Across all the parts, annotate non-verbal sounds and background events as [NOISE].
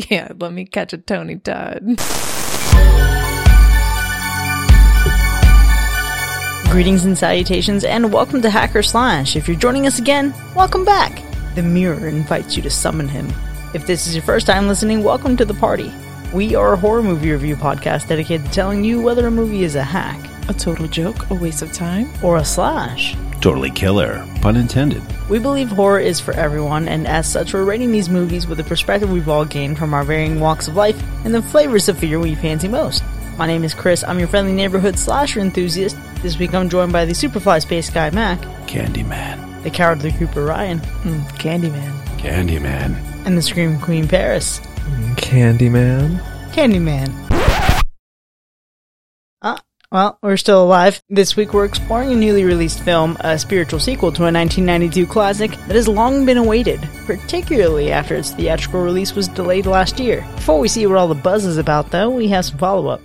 [LAUGHS] Yeah, let me catch a Tony Todd. Greetings and salutations, and welcome to Hack or Slash. If you're joining us again, welcome back. The mirror invites you to summon him. If this is your first time listening, welcome to the party. We are a horror movie review podcast dedicated to telling you whether a movie is a hack A total joke, a waste of time. or a slash. Totally killer. Pun intended. We believe horror is for everyone, and as such, we're rating these movies with the perspective we've all gained from our varying walks of life and the flavors of fear we fancy most. My name is Chris. I'm your friendly neighborhood slasher enthusiast. This week I'm joined by the Superfly Space Guy Mac, Candyman. the Cowardly Cooper Ryan, Mm, Candyman. Candyman. and the Scream Queen Paris. Candyman. Candyman. Well, we're still alive. This week we're exploring a newly released film, a spiritual sequel to a 1992 classic that has long been awaited, particularly after its theatrical release was delayed last year. Before we see what all the buzz is about, though, we have some follow up.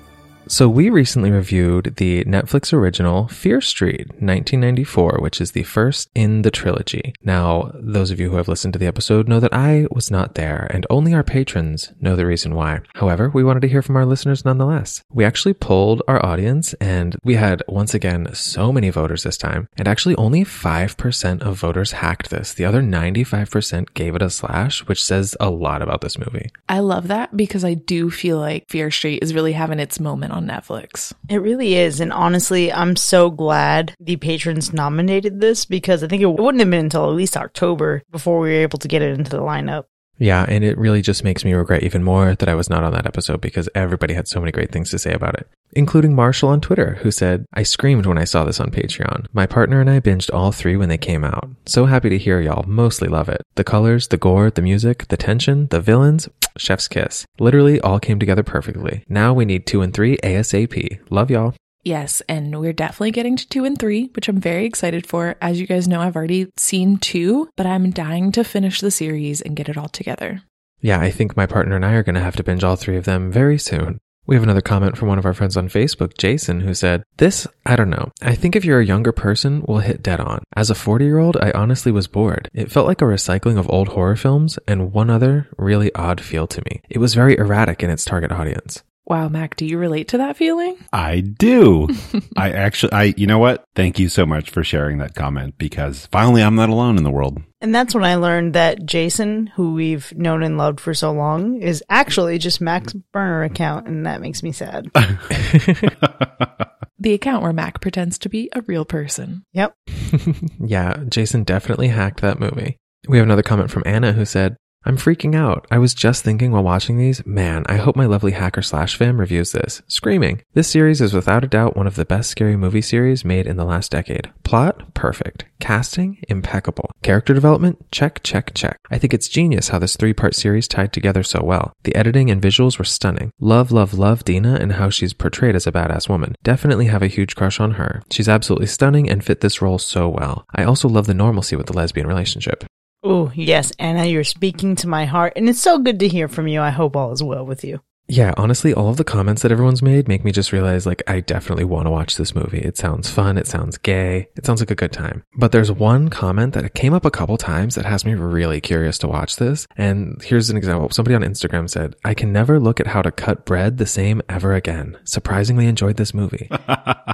So we recently reviewed the Netflix original Fear Street 1994, which is the first in the trilogy. Now, those of you who have listened to the episode know that I was not there and only our patrons know the reason why. However, we wanted to hear from our listeners nonetheless. We actually polled our audience and we had once again so many voters this time and actually only 5% of voters hacked this. The other 95% gave it a slash, which says a lot about this movie. I love that because I do feel like Fear Street is really having its moment on Netflix. It really is, and honestly, I'm so glad the patrons nominated this because I think it wouldn't have been until at least October before we were able to get it into the lineup. Yeah, and it really just makes me regret even more that I was not on that episode because everybody had so many great things to say about it, including Marshall on Twitter, who said, I screamed when I saw this on Patreon. My partner and I binged all three when they came out. So happy to hear y'all mostly love it. The colors, the gore, the music, the tension, the villains, [TSK] chef's kiss. Literally all came together perfectly. Now we need two and three ASAP. Love y'all. Yes, and we're definitely getting to two and three, which I'm very excited for. As you guys know, I've already seen two, but I'm dying to finish the series and get it all together. Yeah, I think my partner and I are going to have to binge all three of them very soon. We have another comment from one of our friends on Facebook, Jason, who said, This, I don't know. I think if you're a younger person, will hit dead on. As a 40 year old, I honestly was bored. It felt like a recycling of old horror films and one other really odd feel to me. It was very erratic in its target audience. Wow, Mac, do you relate to that feeling? I do. [LAUGHS] I actually, I, you know what? Thank you so much for sharing that comment because finally I'm not alone in the world. And that's when I learned that Jason, who we've known and loved for so long, is actually just Mac's burner account, and that makes me sad. [LAUGHS] The account where Mac pretends to be a real person. Yep. [LAUGHS] yeah, Jason definitely hacked that movie. We have another comment from Anna who said, I'm freaking out. I was just thinking while watching these, man, I hope my lovely hack or slash fam reviews this. Screaming. This series is without a doubt one of the best scary movie series made in the last decade. Plot? Perfect. Casting? Impeccable. Character development? Check, check, check. I think it's genius how this three part series tied together so well. The editing and visuals were stunning. Love, love, love Dina and how she's portrayed as a badass woman. Definitely have a huge crush on her. She's absolutely stunning and fit this role so well. I also love the normalcy with the lesbian relationship. Oh, yes, Anna, you're speaking to my heart, and it's so good to hear from you. I hope all is well with you. Yeah, honestly, all of the comments that everyone's made make me just realize like I definitely want to watch this movie. It sounds fun, it sounds gay, it sounds like a good time. But there's one comment that came up a couple times that has me really curious to watch this. And here's an example. Somebody on Instagram said, I can never look at how to cut bread the same ever again. Surprisingly enjoyed this movie. [LAUGHS]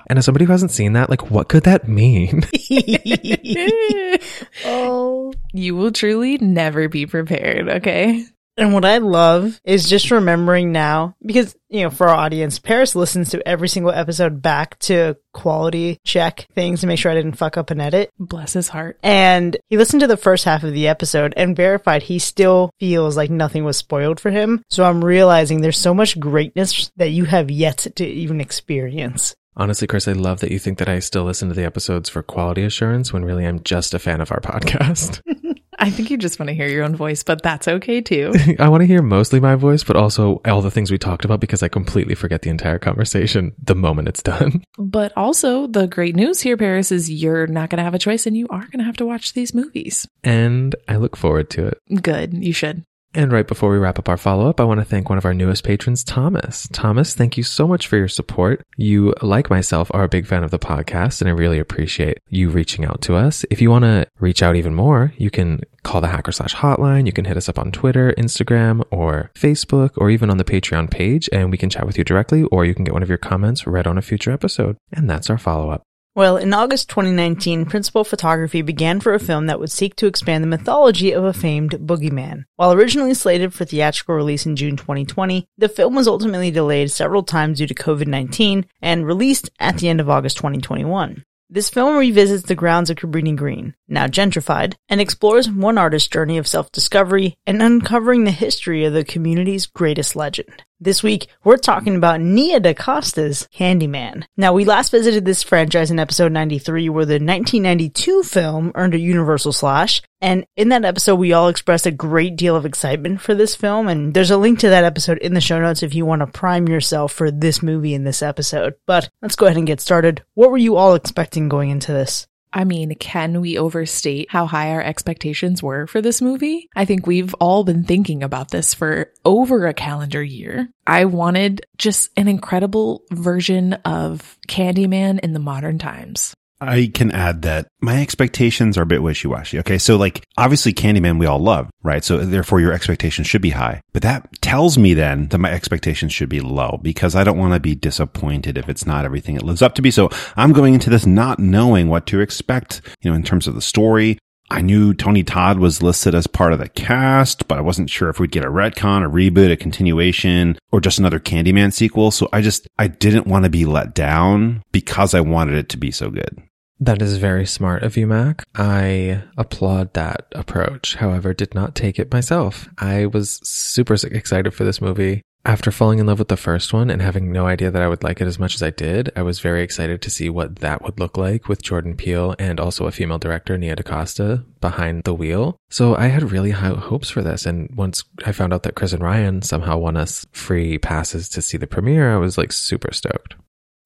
and as somebody who hasn't seen that, like what could that mean? [LAUGHS] [LAUGHS] oh. You will truly never be prepared, okay? And what I love is just remembering now, because, you know, for our audience, Paris listens to every single episode back to quality check things to make sure I didn't fuck up an edit. Bless his heart. And he listened to the first half of the episode and verified he still feels like nothing was spoiled for him. So I'm realizing there's so much greatness that you have yet to even experience. Honestly, Chris, I love that you think that I still listen to the episodes for quality assurance when really I'm just a fan of our [LAUGHS] podcast. [LAUGHS] I think you just want to hear your own voice, but that's okay too. [LAUGHS] I want to hear mostly my voice, but also all the things we talked about because I completely forget the entire conversation the moment it's done. [LAUGHS] but also, the great news here, Paris, is you're not going to have a choice and you are going to have to watch these movies. And I look forward to it. Good. You should. And right before we wrap up our follow up, I want to thank one of our newest patrons, Thomas. Thomas, thank you so much for your support. You, like myself, are a big fan of the podcast, and I really appreciate you reaching out to us. If you want to reach out even more, you can call the hack or slash hotline. You can hit us up on Twitter, Instagram, or Facebook, or even on the Patreon page, and we can chat with you directly, or you can get one of your comments read on a future episode. And that's our follow up. Well, in August 2019, principal photography began for a film that would seek to expand the mythology of a famed boogeyman. While originally slated for theatrical release in June 2020, the film was ultimately delayed several times due to COVID-19 and released at the end of August 2021. This film revisits the grounds of Cabrini Green, now gentrified, and explores one artist's journey of self-discovery and uncovering the history of the community's greatest legend. This week, we're talking about Nia DaCosta's Candyman. Now, we last visited this franchise in episode 93, where the 1992 film earned a Universal Slash. And in that episode, we all expressed a great deal of excitement for this film. And there's a link to that episode in the show notes if you want to prime yourself for this movie in this episode. But let's go ahead and get started. What were you all expecting going into this? I mean, can we overstate how high our expectations were for this movie? I think we've all been thinking about this for over a calendar year. I wanted just an incredible version of Candyman in the modern times. I can add that my expectations are a bit wishy washy. Okay. So like obviously Candyman we all love, right? So therefore your expectations should be high, but that tells me then that my expectations should be low because I don't want to be disappointed if it's not everything it lives up to be. So I'm going into this not knowing what to expect, you know, in terms of the story. I knew Tony Todd was listed as part of the cast, but I wasn't sure if we'd get a retcon, a reboot, a continuation, or just another Candyman sequel. So I just, I didn't want to be let down because I wanted it to be so good. That is very smart of you, Mac. I applaud that approach. However, did not take it myself. I was super excited for this movie. After falling in love with the first one and having no idea that I would like it as much as I did, I was very excited to see what that would look like with Jordan Peele and also a female director, Nia DaCosta, behind the wheel. So I had really high hopes for this. And once I found out that Chris and Ryan somehow won us free passes to see the premiere, I was like super stoked.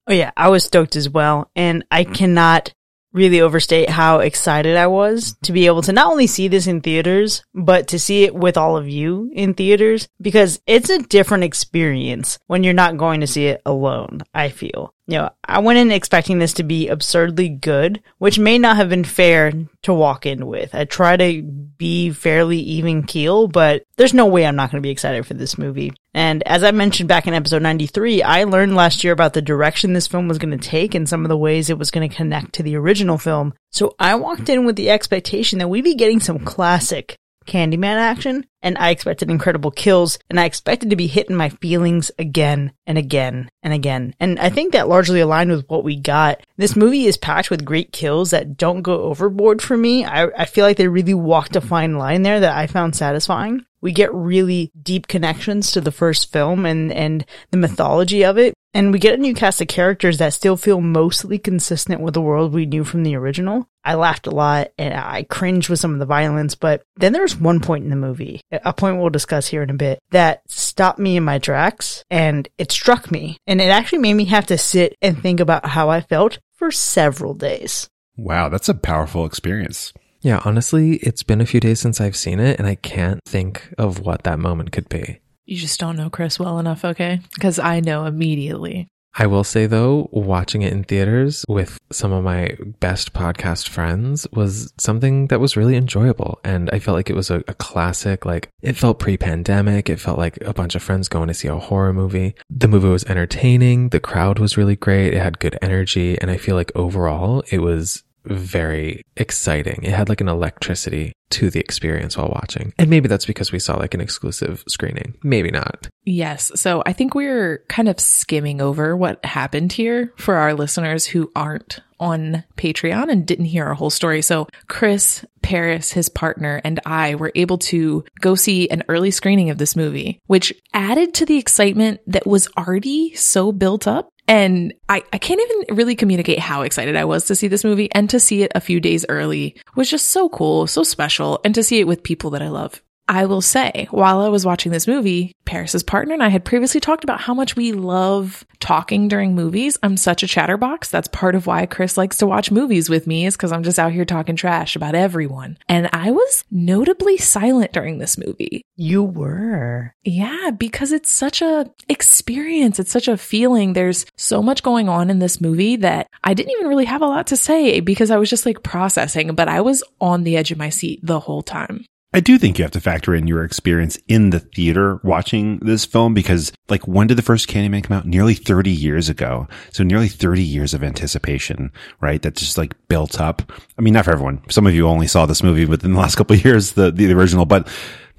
Oh yeah, I was stoked as well. And I cannot really overstate how excited I was to be able to not only see this in theaters, but to see it with all of you in theaters because it's a different experience when you're not going to see it alone, I feel you know, I went in expecting this to be absurdly good, which may not have been fair to walk in with. I try to be fairly even keel, but there's no way I'm not going to be excited for this movie. And as I mentioned back in episode 93, I learned last year about the direction this film was going to take and some of the ways it was going to connect to the original film. So I walked in with the expectation that we'd be getting some classic Candyman action, and I expected incredible kills, and I expected to be hitting my feelings again and again and again. And I think that largely aligned with what we got. This movie is packed with great kills that don't go overboard for me. I, I feel like they really walked a fine line there that I found satisfying. We get really deep connections to the first film and, and the mythology of it. And we get a new cast of characters that still feel mostly consistent with the world we knew from the original. I laughed a lot and I cringed with some of the violence, but then there's one point in the movie, a point we'll discuss here in a bit, that stopped me in my tracks and it struck me. And it actually made me have to sit and think about how I felt for several days. Wow, that's a powerful experience. Yeah, honestly, it's been a few days since I've seen it and I can't think of what that moment could be. You just don't know Chris well enough, okay? Because I know immediately. I will say though, watching it in theaters with some of my best podcast friends was something that was really enjoyable. And I felt like it was a, a classic, like it felt pre-pandemic. It felt like a bunch of friends going to see a horror movie. The movie was entertaining. The crowd was really great. It had good energy. And I feel like overall it was very exciting. It had like an electricity to the experience while watching. And maybe that's because we saw like an exclusive screening. Maybe not. Yes. So I think we're kind of skimming over what happened here for our listeners who aren't on Patreon and didn't hear our whole story. So Chris, Paris, his partner, and I were able to go see an early screening of this movie, which added to the excitement that was already so built up and I, I can't even really communicate how excited I was to see this movie and to see it a few days early was just so cool, so special, and to see it with people that I love. I will say, while I was watching this movie, Paris's partner and I had previously talked about how much we love talking during movies. I'm such a chatterbox. That's part of why Chris likes to watch movies with me is because I'm just out here talking trash about everyone. And I was notably silent during this movie. You were. Yeah, because it's such a experience. It's such a feeling. There's so much going on in this movie that I didn't even really have a lot to say because I was just like processing, but I was on the edge of my seat the whole time. I do think you have to factor in your experience in the theater watching this film because like when did the first Candyman come out? Nearly 30 years ago. So nearly 30 years of anticipation, right? That just like built up. I mean, not for everyone. Some of you only saw this movie within the last couple of years, the, the original, but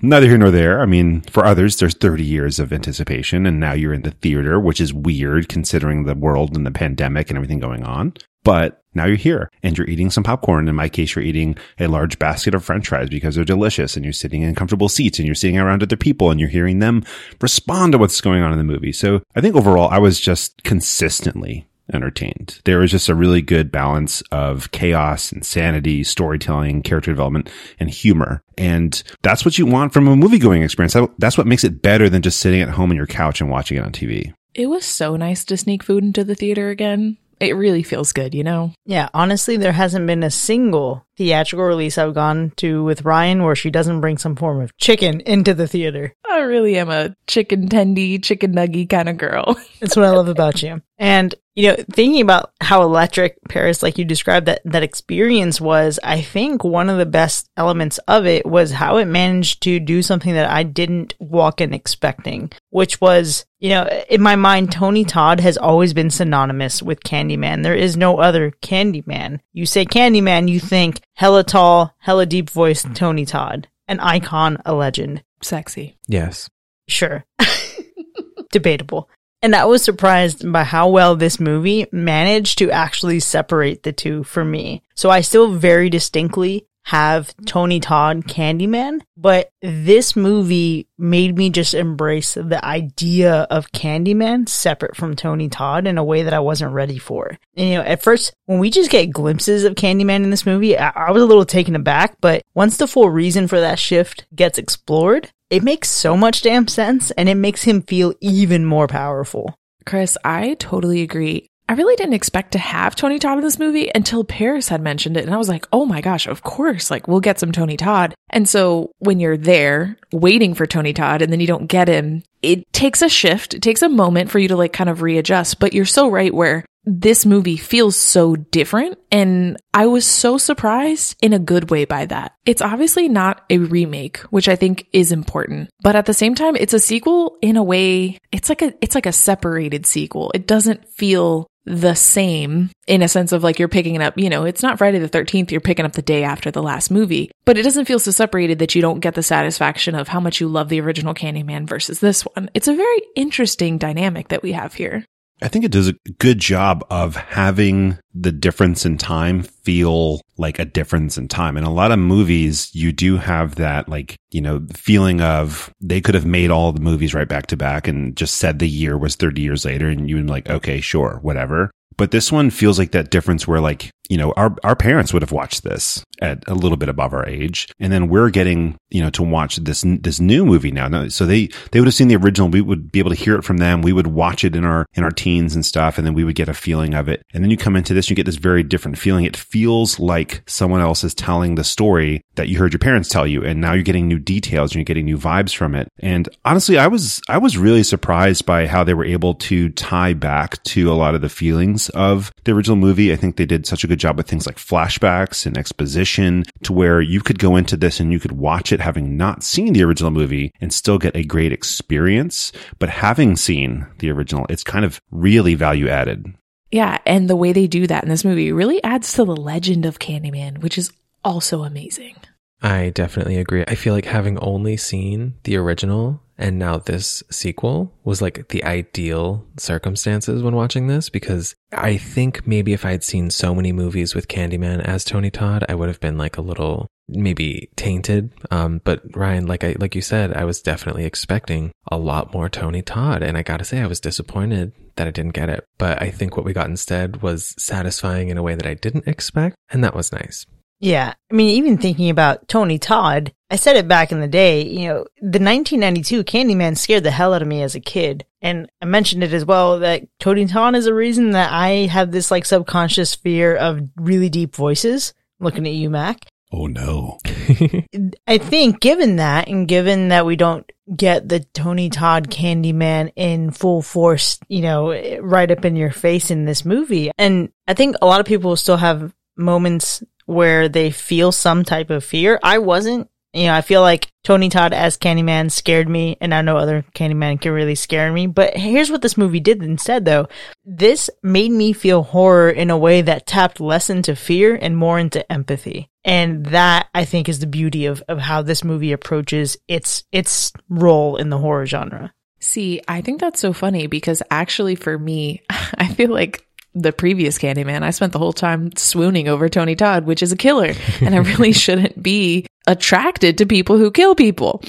neither here nor there. I mean, for others, there's 30 years of anticipation and now you're in the theater, which is weird considering the world and the pandemic and everything going on. But now you're here and you're eating some popcorn. In my case, you're eating a large basket of french fries because they're delicious and you're sitting in comfortable seats and you're sitting around other people and you're hearing them respond to what's going on in the movie. So I think overall, I was just consistently entertained. There was just a really good balance of chaos, insanity, storytelling, character development, and humor. And that's what you want from a movie going experience. That's what makes it better than just sitting at home on your couch and watching it on TV. It was so nice to sneak food into the theater again. It really feels good, you know? Yeah, honestly, there hasn't been a single theatrical release I've gone to with Ryan where she doesn't bring some form of chicken into the theater. I really am a chicken tendy, chicken nuggy kind of girl. That's what I love about you. And, you know, thinking about how electric Paris, like you described that, that experience was, I think one of the best elements of it was how it managed to do something that I didn't walk in expecting, which was, you know, in my mind, Tony Todd has always been synonymous with Candyman. There is no other Candyman. You say Candyman, you think hella tall, hella deep voice Tony Todd, an icon, a legend. Sexy. Yes. Sure. [LAUGHS] Debatable. And I was surprised by how well this movie managed to actually separate the two for me. So I still very distinctly have Tony Todd Candyman, but this movie made me just embrace the idea of Candyman separate from Tony Todd in a way that I wasn't ready for. And, you know, at first, when we just get glimpses of Candyman in this movie, I, I was a little taken aback, but once the full reason for that shift gets explored, it makes so much damn sense and it makes him feel even more powerful. Chris, I totally agree. I really didn't expect to have Tony Todd in this movie until Paris had mentioned it. And I was like, oh my gosh, of course, like we'll get some Tony Todd. And so when you're there waiting for Tony Todd and then you don't get him, it takes a shift. It takes a moment for you to like kind of readjust. But you're so right where this movie feels so different. And I was so surprised in a good way by that. It's obviously not a remake, which I think is important, but at the same time, it's a sequel in a way, it's like a, it's like a separated sequel. It doesn't feel the same in a sense of like you're picking it up, you know, it's not Friday the 13th, you're picking up the day after the last movie, but it doesn't feel so separated that you don't get the satisfaction of how much you love the original Candyman versus this one. It's a very interesting dynamic that we have here. I think it does a good job of having the difference in time feel like a difference in time. In a lot of movies, you do have that like, you know, feeling of they could have made all the movies right back to back and just said the year was 30 years later and you'd like, okay, sure, whatever. But this one feels like that difference where like, you know, our, our parents would have watched this at a little bit above our age. And then we're getting, you know, to watch this, this new movie now. So they, they would have seen the original. We would be able to hear it from them. We would watch it in our, in our teens and stuff. And then we would get a feeling of it. And then you come into this, you get this very different feeling. It feels like someone else is telling the story that you heard your parents tell you. And now you're getting new details and you're getting new vibes from it. And honestly, I was, I was really surprised by how they were able to tie back to a lot of the feelings of the original movie. I think they did such a good job with things like flashbacks and exposition to where you could go into this and you could watch it having not seen the original movie and still get a great experience. But having seen the original, it's kind of really value added. Yeah. And the way they do that in this movie really adds to the legend of Candyman, which is also amazing. I definitely agree. I feel like having only seen the original and now this sequel was like the ideal circumstances when watching this because I think maybe if I had seen so many movies with Candyman as Tony Todd, I would have been like a little maybe tainted. Um, but Ryan, like I, like you said, I was definitely expecting a lot more Tony Todd. And I gotta say, I was disappointed that I didn't get it. But I think what we got instead was satisfying in a way that I didn't expect. And that was nice. Yeah. I mean, even thinking about Tony Todd, I said it back in the day, you know, the 1992 Candyman scared the hell out of me as a kid. And I mentioned it as well that Tony Todd is a reason that I have this like subconscious fear of really deep voices. Looking at you, Mac. Oh no. [LAUGHS] I think given that and given that we don't get the Tony Todd Candyman in full force, you know, right up in your face in this movie. And I think a lot of people still have moments where they feel some type of fear. I wasn't. You know, I feel like Tony Todd as Candyman scared me, and I know other Candyman can really scare me. But here's what this movie did instead, though. This made me feel horror in a way that tapped less into fear and more into empathy. And that, I think, is the beauty of, of how this movie approaches its, its role in the horror genre. See, I think that's so funny because actually for me, [LAUGHS] I feel like the previous Candyman, I spent the whole time swooning over Tony Todd, which is a killer. And I really [LAUGHS] shouldn't be attracted to people who kill people.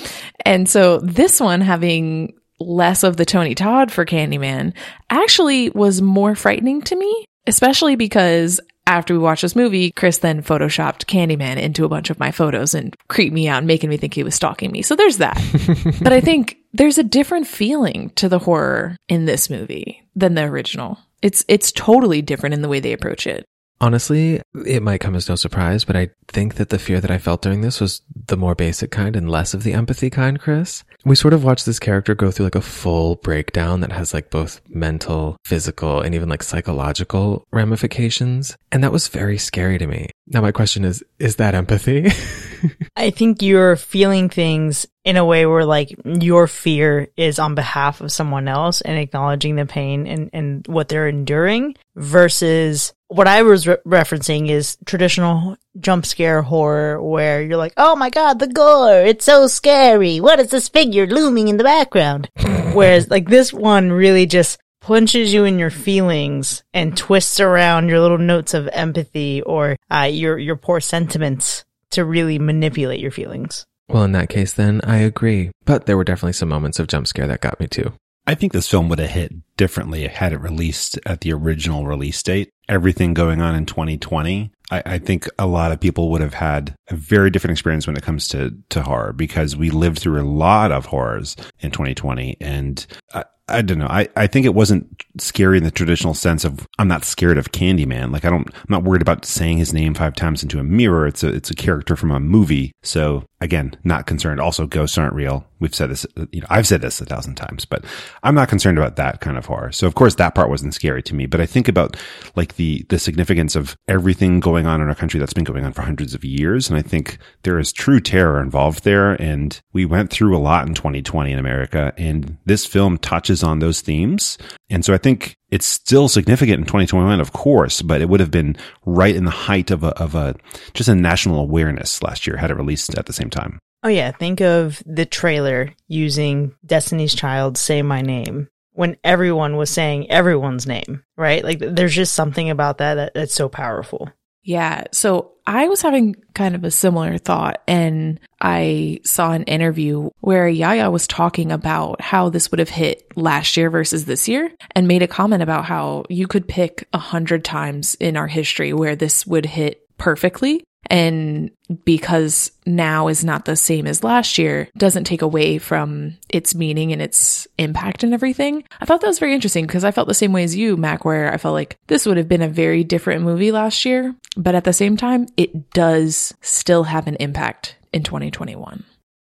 And so this one having less of the Tony Todd for Candyman actually was more frightening to me, especially because after we watched this movie, Chris then photoshopped Candyman into a bunch of my photos and creeped me out, making me think he was stalking me. So there's that. [LAUGHS] but I think there's a different feeling to the horror in this movie than the original. It's it's totally different in the way they approach it. Honestly, it might come as no surprise, but I think that the fear that I felt during this was the more basic kind and less of the empathy kind, Chris. We sort of watched this character go through like a full breakdown that has like both mental, physical, and even like psychological ramifications. And that was very scary to me. Now, my question is, is that empathy? [LAUGHS] I think you're feeling things in a way where like your fear is on behalf of someone else and acknowledging the pain and, and what they're enduring versus what I was re- referencing is traditional jump scare horror where you're like, oh my god, the gore, it's so scary. What is this figure looming in the background? [LAUGHS] Whereas like this one really just punches you in your feelings and twists around your little notes of empathy or uh, your your poor sentiments to really manipulate your feelings. Well, in that case, then I agree. But there were definitely some moments of jump scare that got me too. I think this film would have hit differently had it released at the original release date. Everything going on in 2020, I, I, think a lot of people would have had a very different experience when it comes to, to horror because we lived through a lot of horrors in 2020. And I, I don't know. I, I think it wasn't scary in the traditional sense of I'm not scared of Candyman. Like I don't, I'm not worried about saying his name five times into a mirror. It's a, it's a character from a movie. So again, not concerned. Also, ghosts aren't real. We've said this, you know, I've said this a thousand times, but I'm not concerned about that kind of horror. So of course that part wasn't scary to me, but I think about like the, the significance of everything going on in our country that's been going on for hundreds of years. And I think there is true terror involved there. And we went through a lot in 2020 in America and this film touches on those themes. And so I think it's still significant in 2021, of course, but it would have been right in the height of a, of a, just a national awareness last year had it released at the same time. Oh yeah, think of the trailer using Destiny's Child Say My Name when everyone was saying everyone's name, right? Like there's just something about that, that that's so powerful. Yeah. So I was having kind of a similar thought and I saw an interview where Yahya was talking about how this would have hit last year versus this year and made a comment about how you could pick a hundred times in our history where this would hit perfectly. And because now is not the same as last year, doesn't take away from its meaning and its impact and everything. I thought that was very interesting because I felt the same way as you, Mac, where I felt like this would have been a very different movie last year. But at the same time, it does still have an impact in 2021.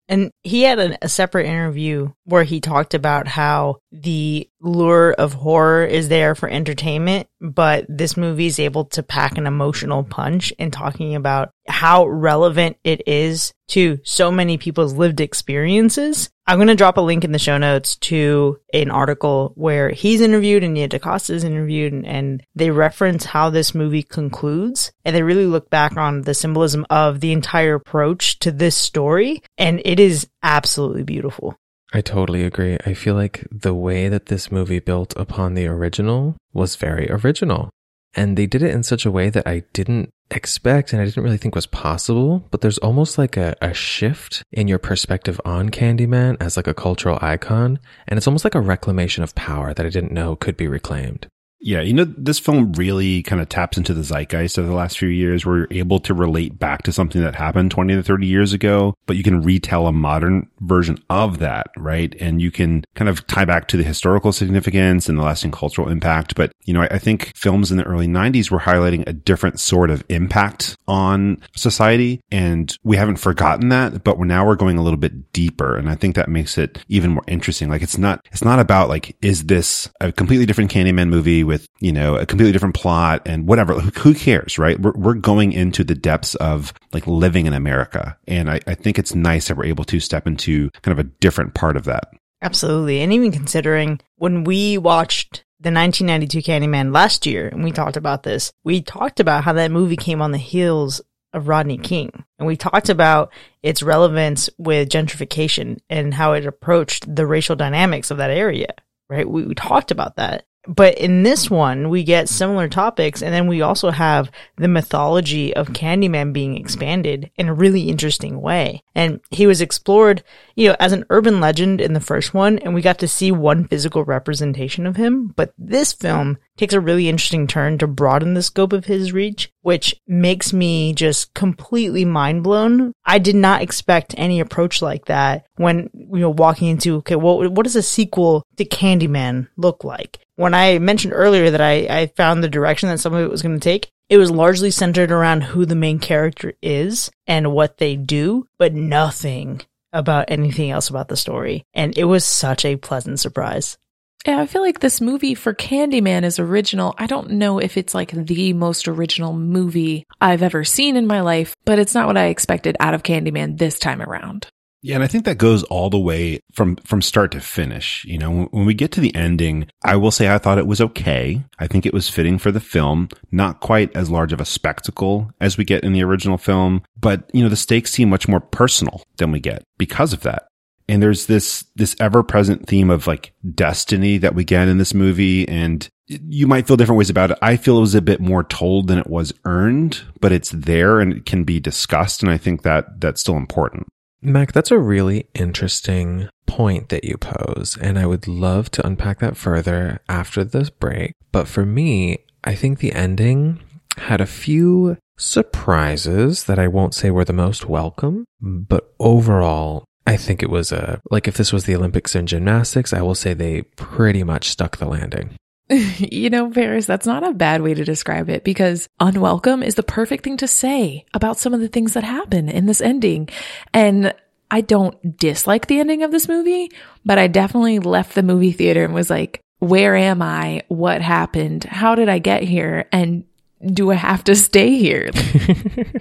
And he had an, a separate interview where he talked about how the lure of horror is there for entertainment, but this movie is able to pack an emotional punch in talking about how relevant it is to so many people's lived experiences. I'm going to drop a link in the show notes to an article where he's interviewed and Nia DaCosta is interviewed and, and they reference how this movie concludes and they really look back on the symbolism of the entire approach to this story. And it is absolutely beautiful. I totally agree. I feel like the way that this movie built upon the original was very original. And they did it in such a way that I didn't expect and I didn't really think was possible. But there's almost like a, a shift in your perspective on Candyman as like a cultural icon. And it's almost like a reclamation of power that I didn't know could be reclaimed. Yeah, you know, this film really kind of taps into the zeitgeist of the last few years where you're able to relate back to something that happened 20 to 30 years ago, but you can retell a modern version of that, right? And you can kind of tie back to the historical significance and the lasting cultural impact. But, you know, I, I think films in the early 90s were highlighting a different sort of impact on society. And we haven't forgotten that, but we're now we're going a little bit deeper. And I think that makes it even more interesting. Like it's not, it's not about like, is this a completely different Candyman movie with, you know, a completely different plot and whatever. Who cares, right? We're, we're going into the depths of like living in America. And I, I think it's nice that we're able to step into kind of a different part of that. Absolutely. And even considering when we watched the 1992 Candyman last year and we talked about this, we talked about how that movie came on the heels of Rodney King. And we talked about its relevance with gentrification and how it approached the racial dynamics of that area, right? We, we talked about that. But in this one, we get similar topics, and then we also have the mythology of Candyman being expanded in a really interesting way. And he was explored, you know, as an urban legend in the first one, and we got to see one physical representation of him. But this film takes a really interesting turn to broaden the scope of his reach, which makes me just completely mind blown. I did not expect any approach like that when, you know, walking into, okay, well, what does a sequel to Candyman look like? When I mentioned earlier that I, I found the direction that some of it was going to take, it was largely centered around who the main character is and what they do, but nothing about anything else about the story. And it was such a pleasant surprise. Yeah, I feel like this movie for Candyman is original. I don't know if it's like the most original movie I've ever seen in my life, but it's not what I expected out of Candyman this time around. Yeah, and I think that goes all the way from from start to finish. You know, when we get to the ending, I will say I thought it was okay. I think it was fitting for the film, not quite as large of a spectacle as we get in the original film, but you know, the stakes seem much more personal than we get because of that. And there's this this ever-present theme of like destiny that we get in this movie and you might feel different ways about it. I feel it was a bit more told than it was earned, but it's there and it can be discussed and I think that that's still important. Mac, that's a really interesting point that you pose, and I would love to unpack that further after this break. But for me, I think the ending had a few surprises that I won't say were the most welcome, but overall, I think it was a, like if this was the Olympics in gymnastics, I will say they pretty much stuck the landing. [LAUGHS] you know, Paris, that's not a bad way to describe it because unwelcome is the perfect thing to say about some of the things that happen in this ending. And I don't dislike the ending of this movie, but I definitely left the movie theater and was like, where am I? What happened? How did I get here? And do I have to stay here? [LAUGHS]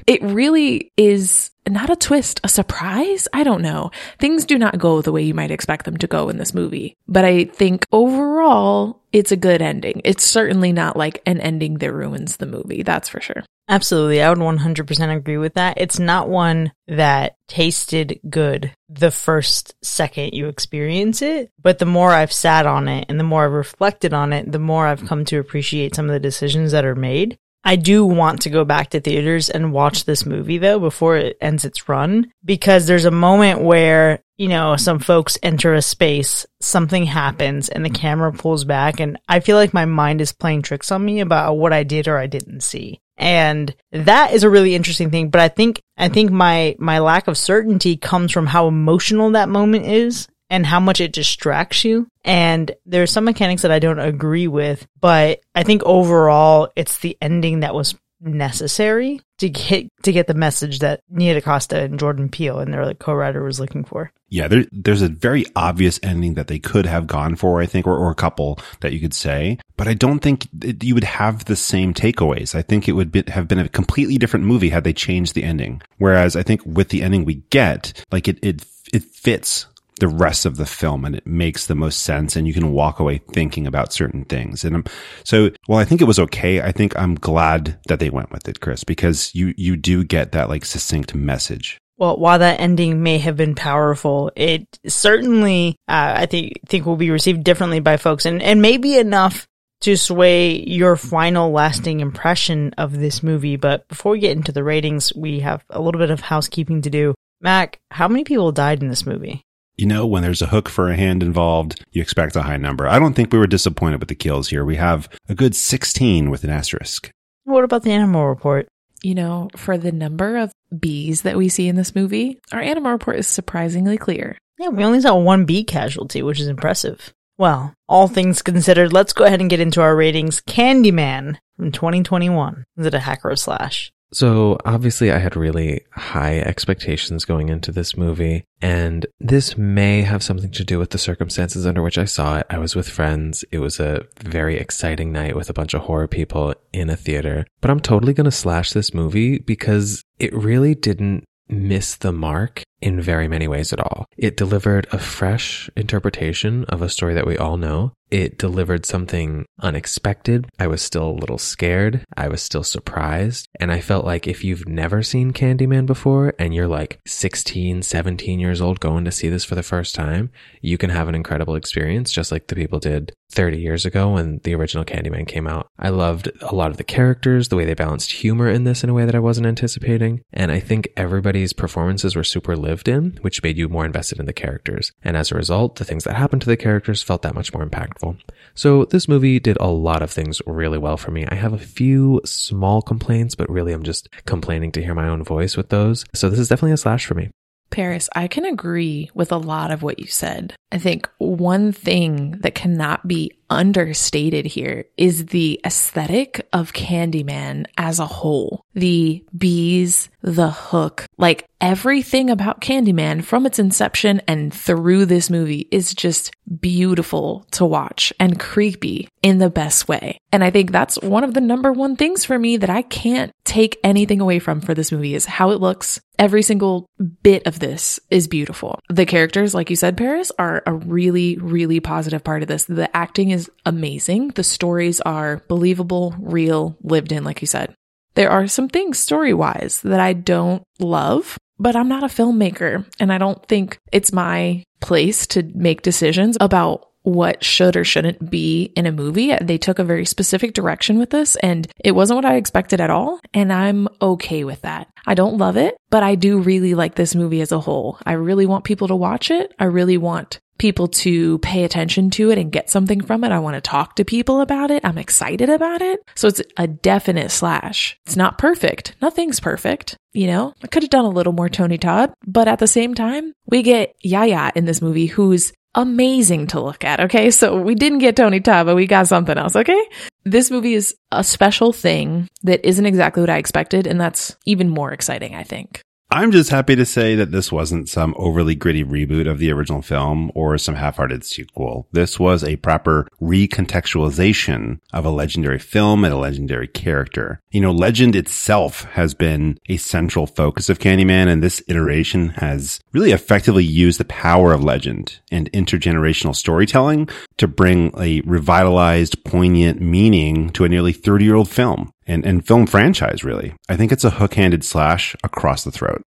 it really is not a twist, a surprise. I don't know. Things do not go the way you might expect them to go in this movie. But I think overall, it's a good ending. It's certainly not like an ending that ruins the movie. That's for sure. Absolutely. I would 100% agree with that. It's not one that tasted good the first second you experience it, but the more I've sat on it and the more I've reflected on it, the more I've come to appreciate some of the decisions that are made. I do want to go back to theaters and watch this movie though before it ends its run because there's a moment where, you know, some folks enter a space, something happens and the camera pulls back and I feel like my mind is playing tricks on me about what I did or I didn't see. And that is a really interesting thing, but I think I think my my lack of certainty comes from how emotional that moment is and how much it distracts you. And there are some mechanics that I don't agree with, but I think overall it's the ending that was necessary to get to get the message that Nia DaCosta and Jordan Peele and their like co-writer was looking for. Yeah, there, there's a very obvious ending that they could have gone for, I think, or, or a couple that you could say, but I don't think you would have the same takeaways. I think it would be, have been a completely different movie had they changed the ending. Whereas I think with the ending we get, like it, it, it fits the rest of the film and it makes the most sense and you can walk away thinking about certain things. And I'm, so while I think it was okay, I think I'm glad that they went with it, Chris, because you, you do get that like succinct message. Well, while that ending may have been powerful, it certainly, uh, I think, think will be received differently by folks and, and maybe enough to sway your final lasting impression of this movie. But before we get into the ratings, we have a little bit of housekeeping to do. Mac, how many people died in this movie? You know, when there's a hook for a hand involved, you expect a high number. I don't think we were disappointed with the kills here. We have a good 16 with an asterisk. What about the animal report? You know, for the number of bees that we see in this movie, our animal report is surprisingly clear. Yeah, we only saw one bee casualty, which is impressive. Well, all things considered, let's go ahead and get into our ratings. Candyman from 2021. Is it a hack or a slash? So obviously I had really high expectations going into this movie and this may have something to do with the circumstances under which I saw it. I was with friends. It was a very exciting night with a bunch of horror people in a theater, but I'm totally going to slash this movie because it really didn't miss the mark in very many ways at all. It delivered a fresh interpretation of a story that we all know. It delivered something unexpected. I was still a little scared. I was still surprised. And I felt like if you've never seen Candyman before and you're like 16, 17 years old going to see this for the first time, you can have an incredible experience just like the people did 30 years ago when the original Candyman came out. I loved a lot of the characters, the way they balanced humor in this in a way that I wasn't anticipating. And I think everybody's performances were super lived in, which made you more invested in the characters. And as a result, the things that happened to the characters felt that much more impactful. So this movie did a lot of things really well for me. I have a few small complaints, but really I'm just complaining to hear my own voice with those. So this is definitely a slash for me. Paris, I can agree with a lot of what you said. I think one thing that cannot be understated here is the aesthetic of Candyman as a whole. The bees, the hook, like everything about Candyman from its inception and through this movie is just beautiful to watch and creepy in the best way. And I think that's one of the number one things for me that I can't take anything away from for this movie is how it looks. Every single bit of this is beautiful. The characters, like you said, Paris, are a really, really positive part of this. The acting is amazing. The stories are believable, real, lived in, like you said. There are some things story wise that I don't love, but I'm not a filmmaker and I don't think it's my place to make decisions about what should or shouldn't be in a movie. They took a very specific direction with this and it wasn't what I expected at all. And I'm okay with that. I don't love it, but I do really like this movie as a whole. I really want people to watch it. I really want people to pay attention to it and get something from it. I want to talk to people about it. I'm excited about it. So it's a definite slash. It's not perfect. Nothing's perfect. You know, I could have done a little more Tony Todd, but at the same time, we get Yahya in this movie who's amazing to look at. Okay. So we didn't get Tony Todd, but we got something else. Okay. This movie is a special thing that isn't exactly what I expected. And that's even more exciting, I think. I'm just happy to say that this wasn't some overly gritty reboot of the original film or some half-hearted sequel. This was a proper recontextualization of a legendary film and a legendary character. You know, legend itself has been a central focus of Candyman and this iteration has really effectively used the power of legend and intergenerational storytelling to bring a revitalized, poignant meaning to a nearly 30 year old film and, and film franchise, really. I think it's a hook handed slash across the throat.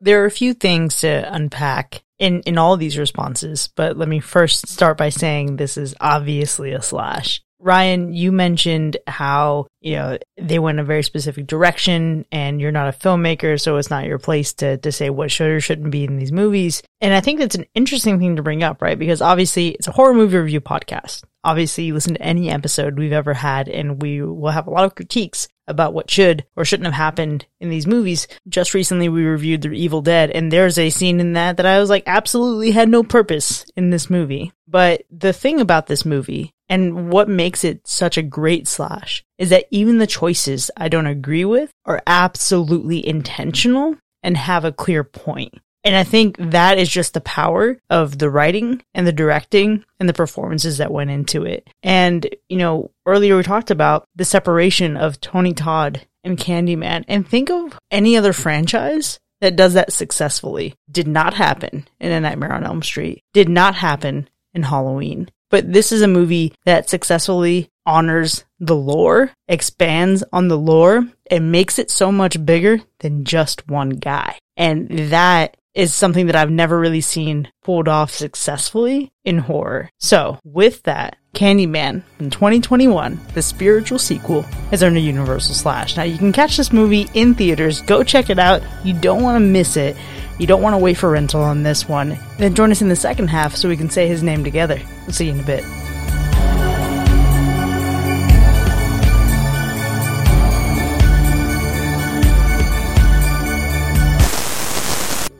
There are a few things to unpack in, in all these responses, but let me first start by saying this is obviously a slash. Ryan, you mentioned how, you know, they went a very specific direction and you're not a filmmaker, so it's not your place to, to say what should or shouldn't be in these movies. And I think that's an interesting thing to bring up, right? Because obviously it's a horror movie review podcast. Obviously, you listen to any episode we've ever had and we will have a lot of critiques about what should or shouldn't have happened in these movies. Just recently we reviewed The Evil Dead and there's a scene in that that I was like absolutely had no purpose in this movie. But the thing about this movie and what makes it such a great slash is that even the choices I don't agree with are absolutely intentional and have a clear point. And I think that is just the power of the writing and the directing and the performances that went into it. And, you know, earlier we talked about the separation of Tony Todd and Candyman. And think of any other franchise that does that successfully. Did not happen in A Nightmare on Elm Street. Did not happen in Halloween. But this is a movie that successfully honors the lore, expands on the lore, and makes it so much bigger than just one guy. And that is something that I've never really seen pulled off successfully in horror. So, with that, Candyman in 2021, the spiritual sequel, has earned a Universal Slash. Now, you can catch this movie in theaters. Go check it out. You don't want to miss it. You don't want to wait for rental on this one. Then join us in the second half so we can say his name together. We'll see you in a bit.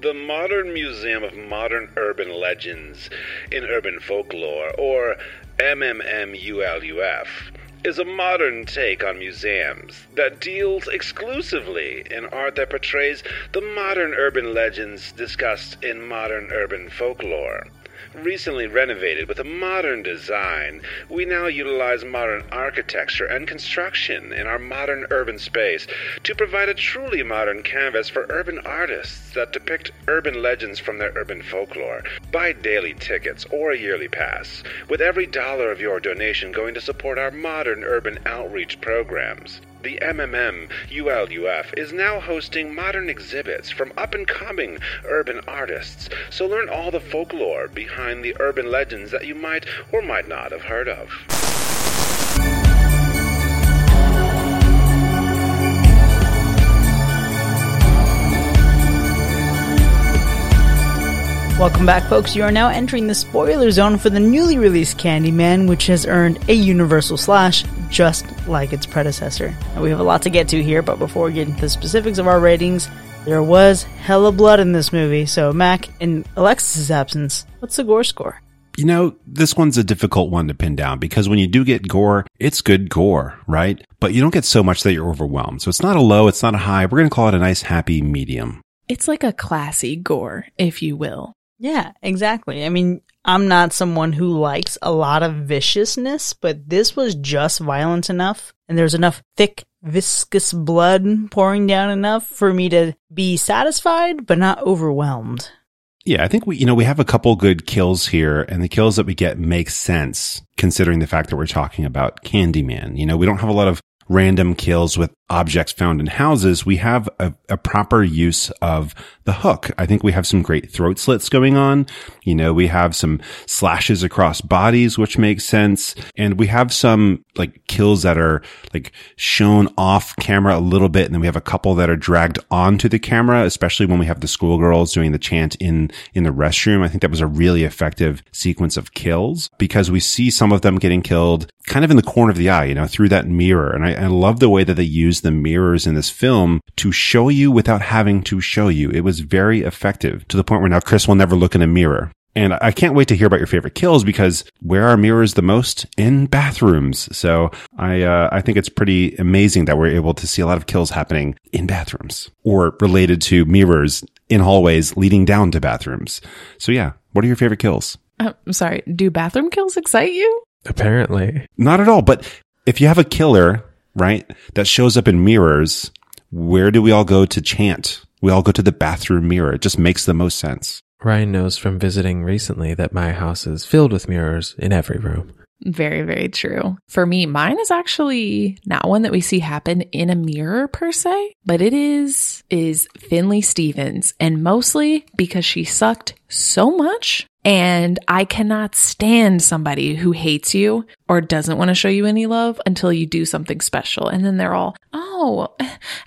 The Modern Museum of Modern Urban Legends in Urban Folklore, or MMMULUF, is a modern take on museums that deals exclusively in art that portrays the modern urban legends discussed in modern urban folklore. Recently renovated with a modern design, we now utilize modern architecture and construction in our modern urban space to provide a truly modern canvas for urban artists that depict urban legends from their urban folklore. Buy daily tickets or a yearly pass, with every dollar of your donation going to support our modern urban outreach programs. The MMM ULUF is now hosting modern exhibits from up and coming urban artists, so learn all the folklore behind the urban legends that you might or might not have heard of. Welcome back, folks. You are now entering the spoiler zone for the newly released Candyman, which has earned a Universal Slash just like its predecessor. Now, we have a lot to get to here, but before we get into the specifics of our ratings, there was hella blood in this movie. So, Mac, in Alexis's absence, what's the gore score? You know, this one's a difficult one to pin down because when you do get gore, it's good gore, right? But you don't get so much that you're overwhelmed. So it's not a low, it's not a high. We're going to call it a nice, happy medium. It's like a classy gore, if you will. Yeah, exactly. I mean, I'm not someone who likes a lot of viciousness, but this was just violent enough, and there's enough thick, viscous blood pouring down enough for me to be satisfied, but not overwhelmed. Yeah, I think we, you know, we have a couple good kills here and the kills that we get make sense considering the fact that we're talking about Candyman. You know, we don't have a lot of random kills with objects found in houses, we have a, a, proper use of the hook. I think we have some great throat slits going on. You know, we have some slashes across bodies, which makes sense. And we have some like kills that are like shown off camera a little bit. And then we have a couple that are dragged onto the camera, especially when we have the schoolgirls doing the chant in, in the restroom. I think that was a really effective sequence of kills because we see some of them getting killed kind of in the corner of the eye, you know, through that mirror. And I, I love the way that they use the mirrors in this film to show you without having to show you. It was very effective to the point where now Chris will never look in a mirror. And I can't wait to hear about your favorite kills because where are mirrors the most? In bathrooms. So I, uh, I think it's pretty amazing that we're able to see a lot of kills happening in bathrooms or related to mirrors in hallways leading down to bathrooms. So yeah, what are your favorite kills? Uh, I'm sorry. Do bathroom kills excite you? Apparently. Not at all. But if you have a killer right? That shows up in mirrors. Where do we all go to chant? We all go to the bathroom mirror. It just makes the most sense. Ryan knows from visiting recently that my house is filled with mirrors in every room. Very, very true. For me, mine is actually not one that we see happen in a mirror per se, but it is, is Finley Stevens. And mostly because she sucked so much and I cannot stand somebody who hates you or doesn't want to show you any love until you do something special. And then they're all, oh,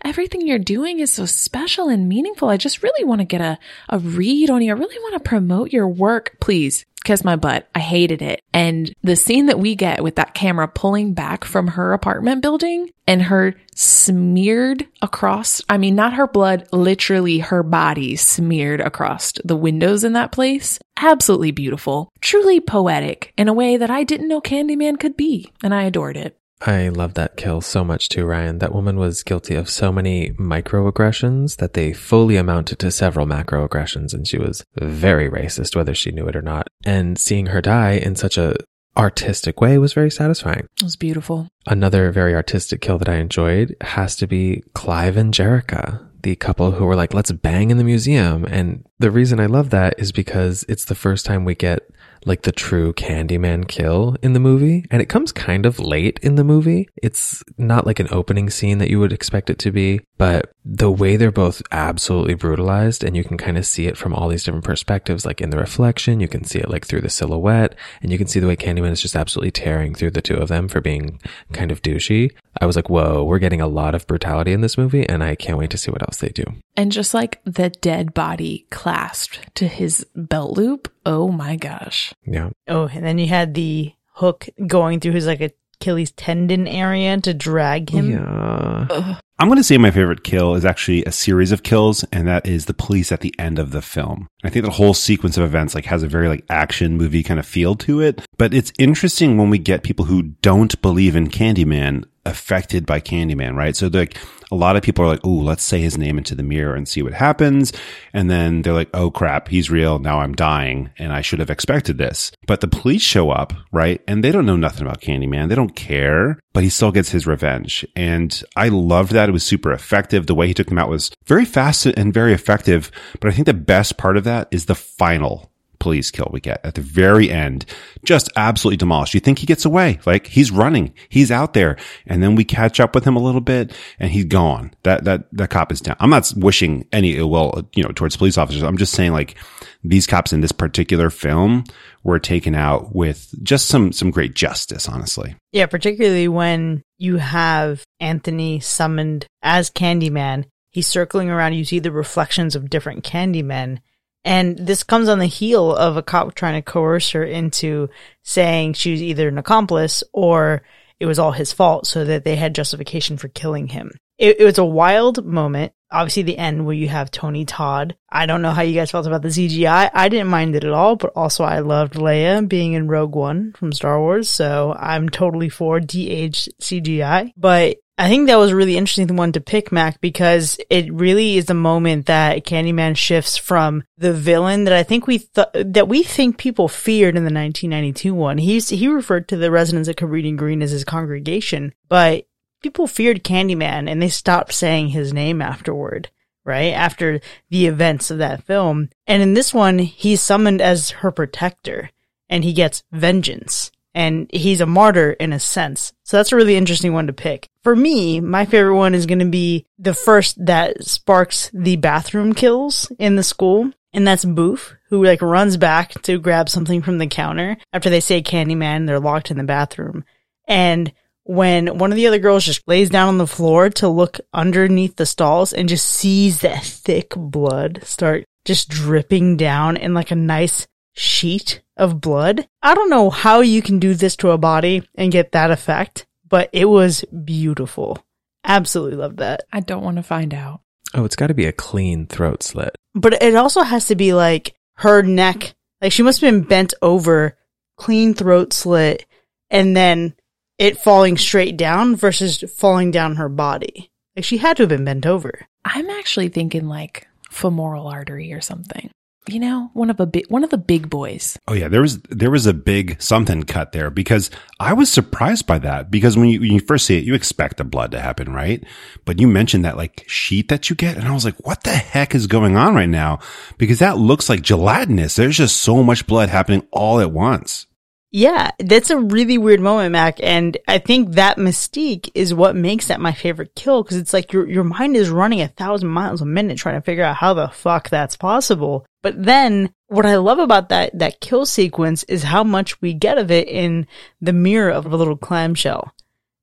everything you're doing is so special and meaningful. I just really want to get a, a read on you. I really want to promote your work. Please kiss my butt. I hated it. And the scene that we get with that camera pulling back from her apartment building and her smeared across, I mean, not her blood, literally her body smeared across the windows in that place. Absolutely beautiful, truly poetic in a way that I didn't know Candyman could be. And I adored it. I love that kill so much too, Ryan. That woman was guilty of so many microaggressions that they fully amounted to several macroaggressions, and she was very racist, whether she knew it or not. And seeing her die in such a artistic way was very satisfying. It was beautiful. Another very artistic kill that I enjoyed has to be Clive and Jerrica, the couple who were like, let's bang in the museum. And the reason I love that is because it's the first time we get like the true Candyman kill in the movie. And it comes kind of late in the movie. It's not like an opening scene that you would expect it to be, but the way they're both absolutely brutalized and you can kind of see it from all these different perspectives, like in the reflection, you can see it like through the silhouette and you can see the way Candyman is just absolutely tearing through the two of them for being kind of douchey. I was like, whoa, we're getting a lot of brutality in this movie and I can't wait to see what else they do. And just like the dead body clasped to his belt loop. Oh my gosh. Yeah. Oh, and then you had the hook going through his like Achilles tendon area to drag him. Yeah. I'm going to say my favorite kill is actually a series of kills, and that is the police at the end of the film. I think the whole sequence of events like has a very like action movie kind of feel to it. But it's interesting when we get people who don't believe in Candyman affected by Candyman, right? So like a lot of people are like, "Ooh, let's say his name into the mirror and see what happens." And then they're like, "Oh crap, he's real. Now I'm dying and I should have expected this." But the police show up, right? And they don't know nothing about Candyman. They don't care, but he still gets his revenge. And I loved that. It was super effective. The way he took them out was very fast and very effective. But I think the best part of that is the final police kill we get at the very end. Just absolutely demolished. You think he gets away. Like he's running. He's out there. And then we catch up with him a little bit and he's gone. That, that, that cop is down. I'm not wishing any ill will, you know, towards police officers. I'm just saying like these cops in this particular film were taken out with just some, some great justice, honestly. Yeah, particularly when you have Anthony summoned as Candyman. He's circling around. You see the reflections of different Candymen. And this comes on the heel of a cop trying to coerce her into saying she was either an accomplice or it was all his fault so that they had justification for killing him. It, it was a wild moment. Obviously, the end where you have Tony Todd. I don't know how you guys felt about the CGI. I didn't mind it at all, but also I loved Leia being in Rogue One from Star Wars, so I'm totally for de-aged CGI. But I think that was a really interesting one to pick, Mac, because it really is the moment that Candyman shifts from the villain that I think we th- that we think people feared in the 1992 one. He's he referred to the residents of Cabrini Green as his congregation, but people feared Candyman and they stopped saying his name afterward. Right after the events of that film, and in this one, he's summoned as her protector, and he gets vengeance and he's a martyr in a sense. So that's a really interesting one to pick. For me, my favorite one is going to be the first that sparks the bathroom kills in the school. And that's Boof, who like runs back to grab something from the counter after they say Candyman, they're locked in the bathroom. And when one of the other girls just lays down on the floor to look underneath the stalls and just sees that thick blood start just dripping down in like a nice sheet of blood. I don't know how you can do this to a body and get that effect, but it was beautiful. Absolutely loved that. I don't want to find out. Oh, it's got to be a clean throat slit. But it also has to be like her neck, like she must have been bent over, clean throat slit, and then it falling straight down versus falling down her body. Like she had to have been bent over. I'm actually thinking like femoral artery or something. You know, one of a big one of the big boys. Oh yeah, there was there was a big something cut there because I was surprised by that because when you, when you first see it, you expect the blood to happen, right? But you mentioned that like sheet that you get, and I was like, what the heck is going on right now? Because that looks like gelatinous. There's just so much blood happening all at once. Yeah, that's a really weird moment, Mac. And I think that mystique is what makes that my favorite kill because it's like your, your mind is running a thousand miles a minute trying to figure out how the fuck that's possible. But then what I love about that, that kill sequence is how much we get of it in the mirror of a little clamshell.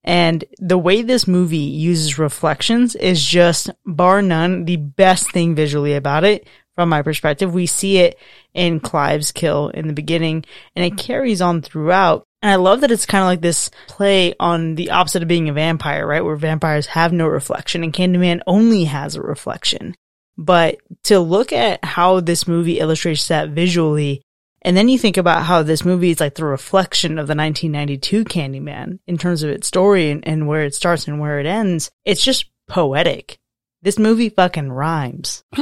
And the way this movie uses reflections is just bar none the best thing visually about it from my perspective. We see it in Clive's kill in the beginning and it carries on throughout. And I love that it's kind of like this play on the opposite of being a vampire, right? Where vampires have no reflection and Candyman only has a reflection. But to look at how this movie illustrates that visually, and then you think about how this movie is like the reflection of the 1992 Candyman in terms of its story and, and where it starts and where it ends, it's just poetic. This movie fucking rhymes. [LAUGHS]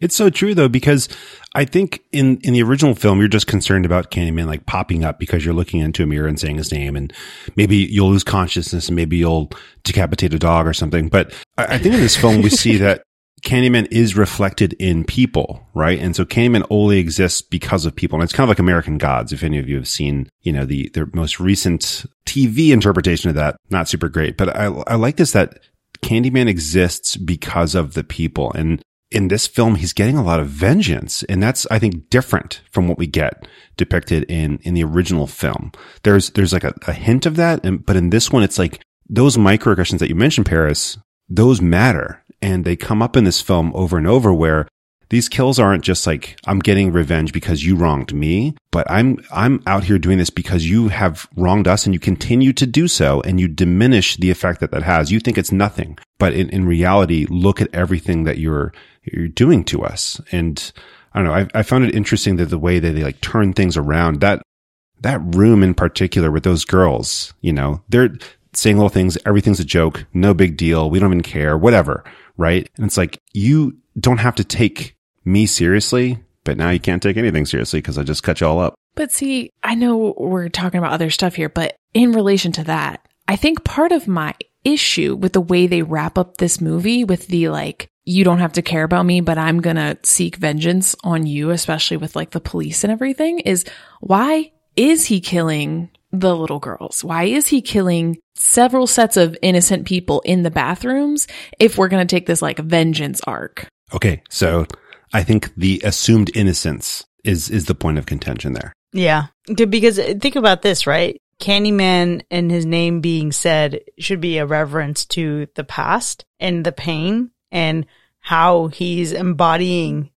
It's so true though, because I think in, in the original film, you're just concerned about Candyman like popping up because you're looking into a mirror and saying his name and maybe you'll lose consciousness and maybe you'll decapitate a dog or something. But I, I think in this film, we see that Candyman is reflected in people, right? And so Candyman only exists because of people. And it's kind of like American Gods. If any of you have seen, you know, the, their most recent TV interpretation of that, not super great, but I, I like this that Candyman exists because of the people. And in this film, he's getting a lot of vengeance. And that's, I think, different from what we get depicted in, in the original film. There's, there's like a, a hint of that. And, but in this one, it's like those microaggressions that you mentioned, Paris, those matter. And they come up in this film over and over where these kills aren't just like, I'm getting revenge because you wronged me, but I'm, I'm out here doing this because you have wronged us and you continue to do so and you diminish the effect that that has. You think it's nothing, but in, in reality, look at everything that you're, you're doing to us. And I don't know. I, I found it interesting that the way that they like turn things around that, that room in particular with those girls, you know, they're saying little things. Everything's a joke. No big deal. We don't even care, whatever. Right. And it's like, you don't have to take me seriously, but now you can't take anything seriously because I just cut you all up. But see, I know we're talking about other stuff here, but in relation to that, I think part of my issue with the way they wrap up this movie with the like, you don't have to care about me, but I'm to seek vengeance on you, especially with like the police and everything is why is he killing the little girls? Why is he killing several sets of innocent people in the bathrooms if we're going to take this like vengeance arc? Okay. So I think the assumed innocence is, is the point of contention there. Yeah. Because uh, think about this, right? Candyman and his name being said should be a reverence to the past and the pain and how he's embodying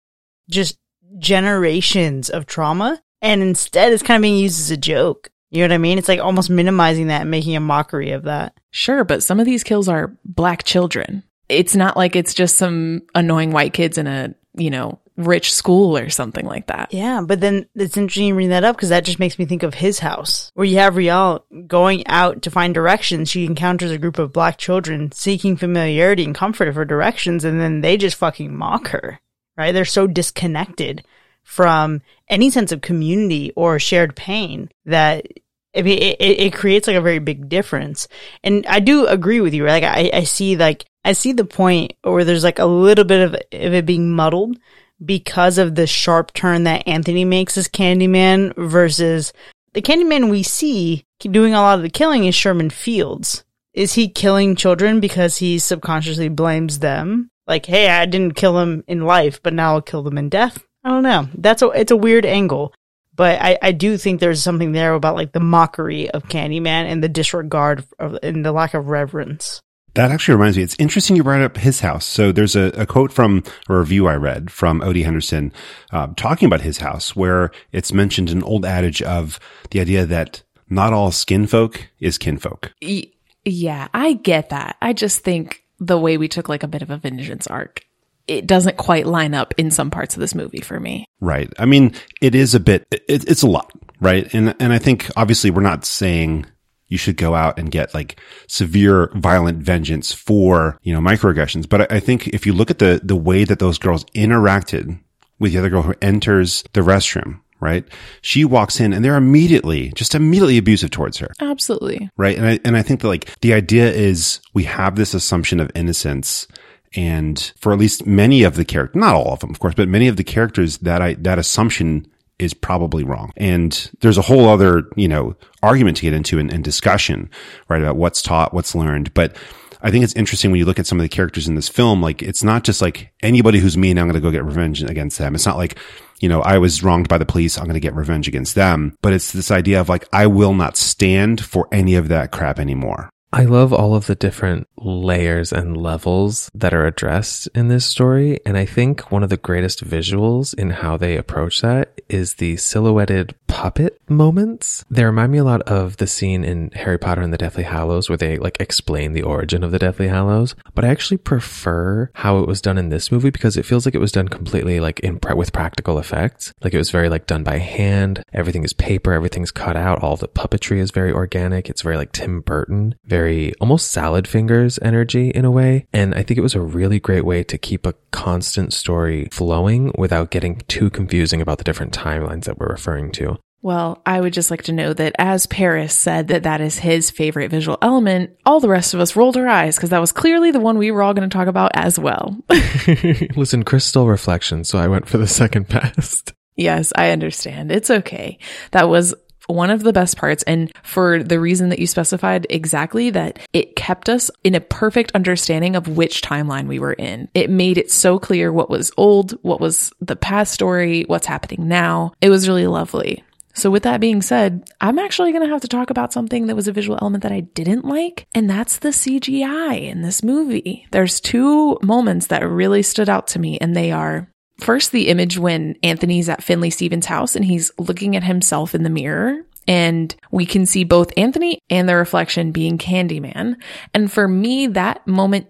just generations of trauma. And instead it's kind of being used as a joke. You know what I mean? It's like almost minimizing that and making a mockery of that. Sure, but some of these kills are black children. It's not like it's just some annoying white kids in a, you know, rich school or something like that. Yeah, but then it's interesting you bring that up because that just makes me think of his house, where you have Rial going out to find directions. She encounters a group of black children seeking familiarity and comfort for directions, and then they just fucking mock her, right? They're so disconnected from any sense of community or shared pain that I mean, it, it creates like a very big difference. And I do agree with you. Like, I, I see like, I see the point where there's like a little bit of, of it being muddled because of the sharp turn that Anthony makes as Candyman versus the Candyman we see doing a lot of the killing is Sherman Fields. Is he killing children because he subconsciously blames them? Like, hey, I didn't kill them in life, but now I'll kill them in death? I don't know. That's a, it's a weird angle. But I, I do think there's something there about like the mockery of Candyman and the disregard of, and the lack of reverence. That actually reminds me, it's interesting you brought up his house. So there's a, a quote from a review I read from Odie Henderson uh, talking about his house, where it's mentioned an old adage of the idea that not all skin folk is kinfolk. Yeah, I get that. I just think the way we took like a bit of a vengeance arc, it doesn't quite line up in some parts of this movie for me. Right. I mean, it is a bit, it, it's a lot, right? And, and I think obviously we're not saying you should go out and get like severe violent vengeance for, you know, microaggressions. But I, I think if you look at the, the way that those girls interacted with the other girl who enters the restroom, right? She walks in and they're immediately, just immediately abusive towards her. Absolutely. Right. And I, and I think that like the idea is we have this assumption of innocence. And for at least many of the characters, not all of them, of course, but many of the characters that I, that assumption is probably wrong. And there's a whole other, you know, argument to get into and, and discussion, right? About what's taught, what's learned. But I think it's interesting when you look at some of the characters in this film. Like, it's not just like anybody who's mean, I'm going to go get revenge against them. It's not like, you know, I was wronged by the police. I'm going to get revenge against them. But it's this idea of like, I will not stand for any of that crap anymore. I love all of the different layers and levels that are addressed in this story. And I think one of the greatest visuals in how they approach that is the silhouetted puppet moments. They remind me a lot of the scene in Harry Potter and the Deathly Hallows where they like explain the origin of the Deathly Hallows. But I actually prefer how it was done in this movie because it feels like it was done completely like in with practical effects. Like it was very like done by hand. Everything is paper. Everything's cut out. All the puppetry is very organic. It's very like Tim Burton. Very very almost salad fingers energy in a way. And I think it was a really great way to keep a constant story flowing without getting too confusing about the different timelines that we're referring to. Well, I would just like to know that as Paris said that that is his favorite visual element, all the rest of us rolled our eyes because that was clearly the one we were all going to talk about as well. [LAUGHS] [LAUGHS] Listen, Chris stole reflection, so I went for the second [LAUGHS] best. yes, I understand. It's okay. That was one of the best parts. And for the reason that you specified exactly that it kept us in a perfect understanding of which timeline we were in. It made it so clear what was old, what was the past story, what's happening now. It was really lovely. So with that being said, I'm actually going to have to talk about something that was a visual element that I didn't like, and that's the CGI in this movie. There's two moments that really stood out to me, and they are first the image when Anthony's at Finley Stevens' house and he's looking at himself in the mirror. And we can see both Anthony and the reflection being Candyman. And for me, that moment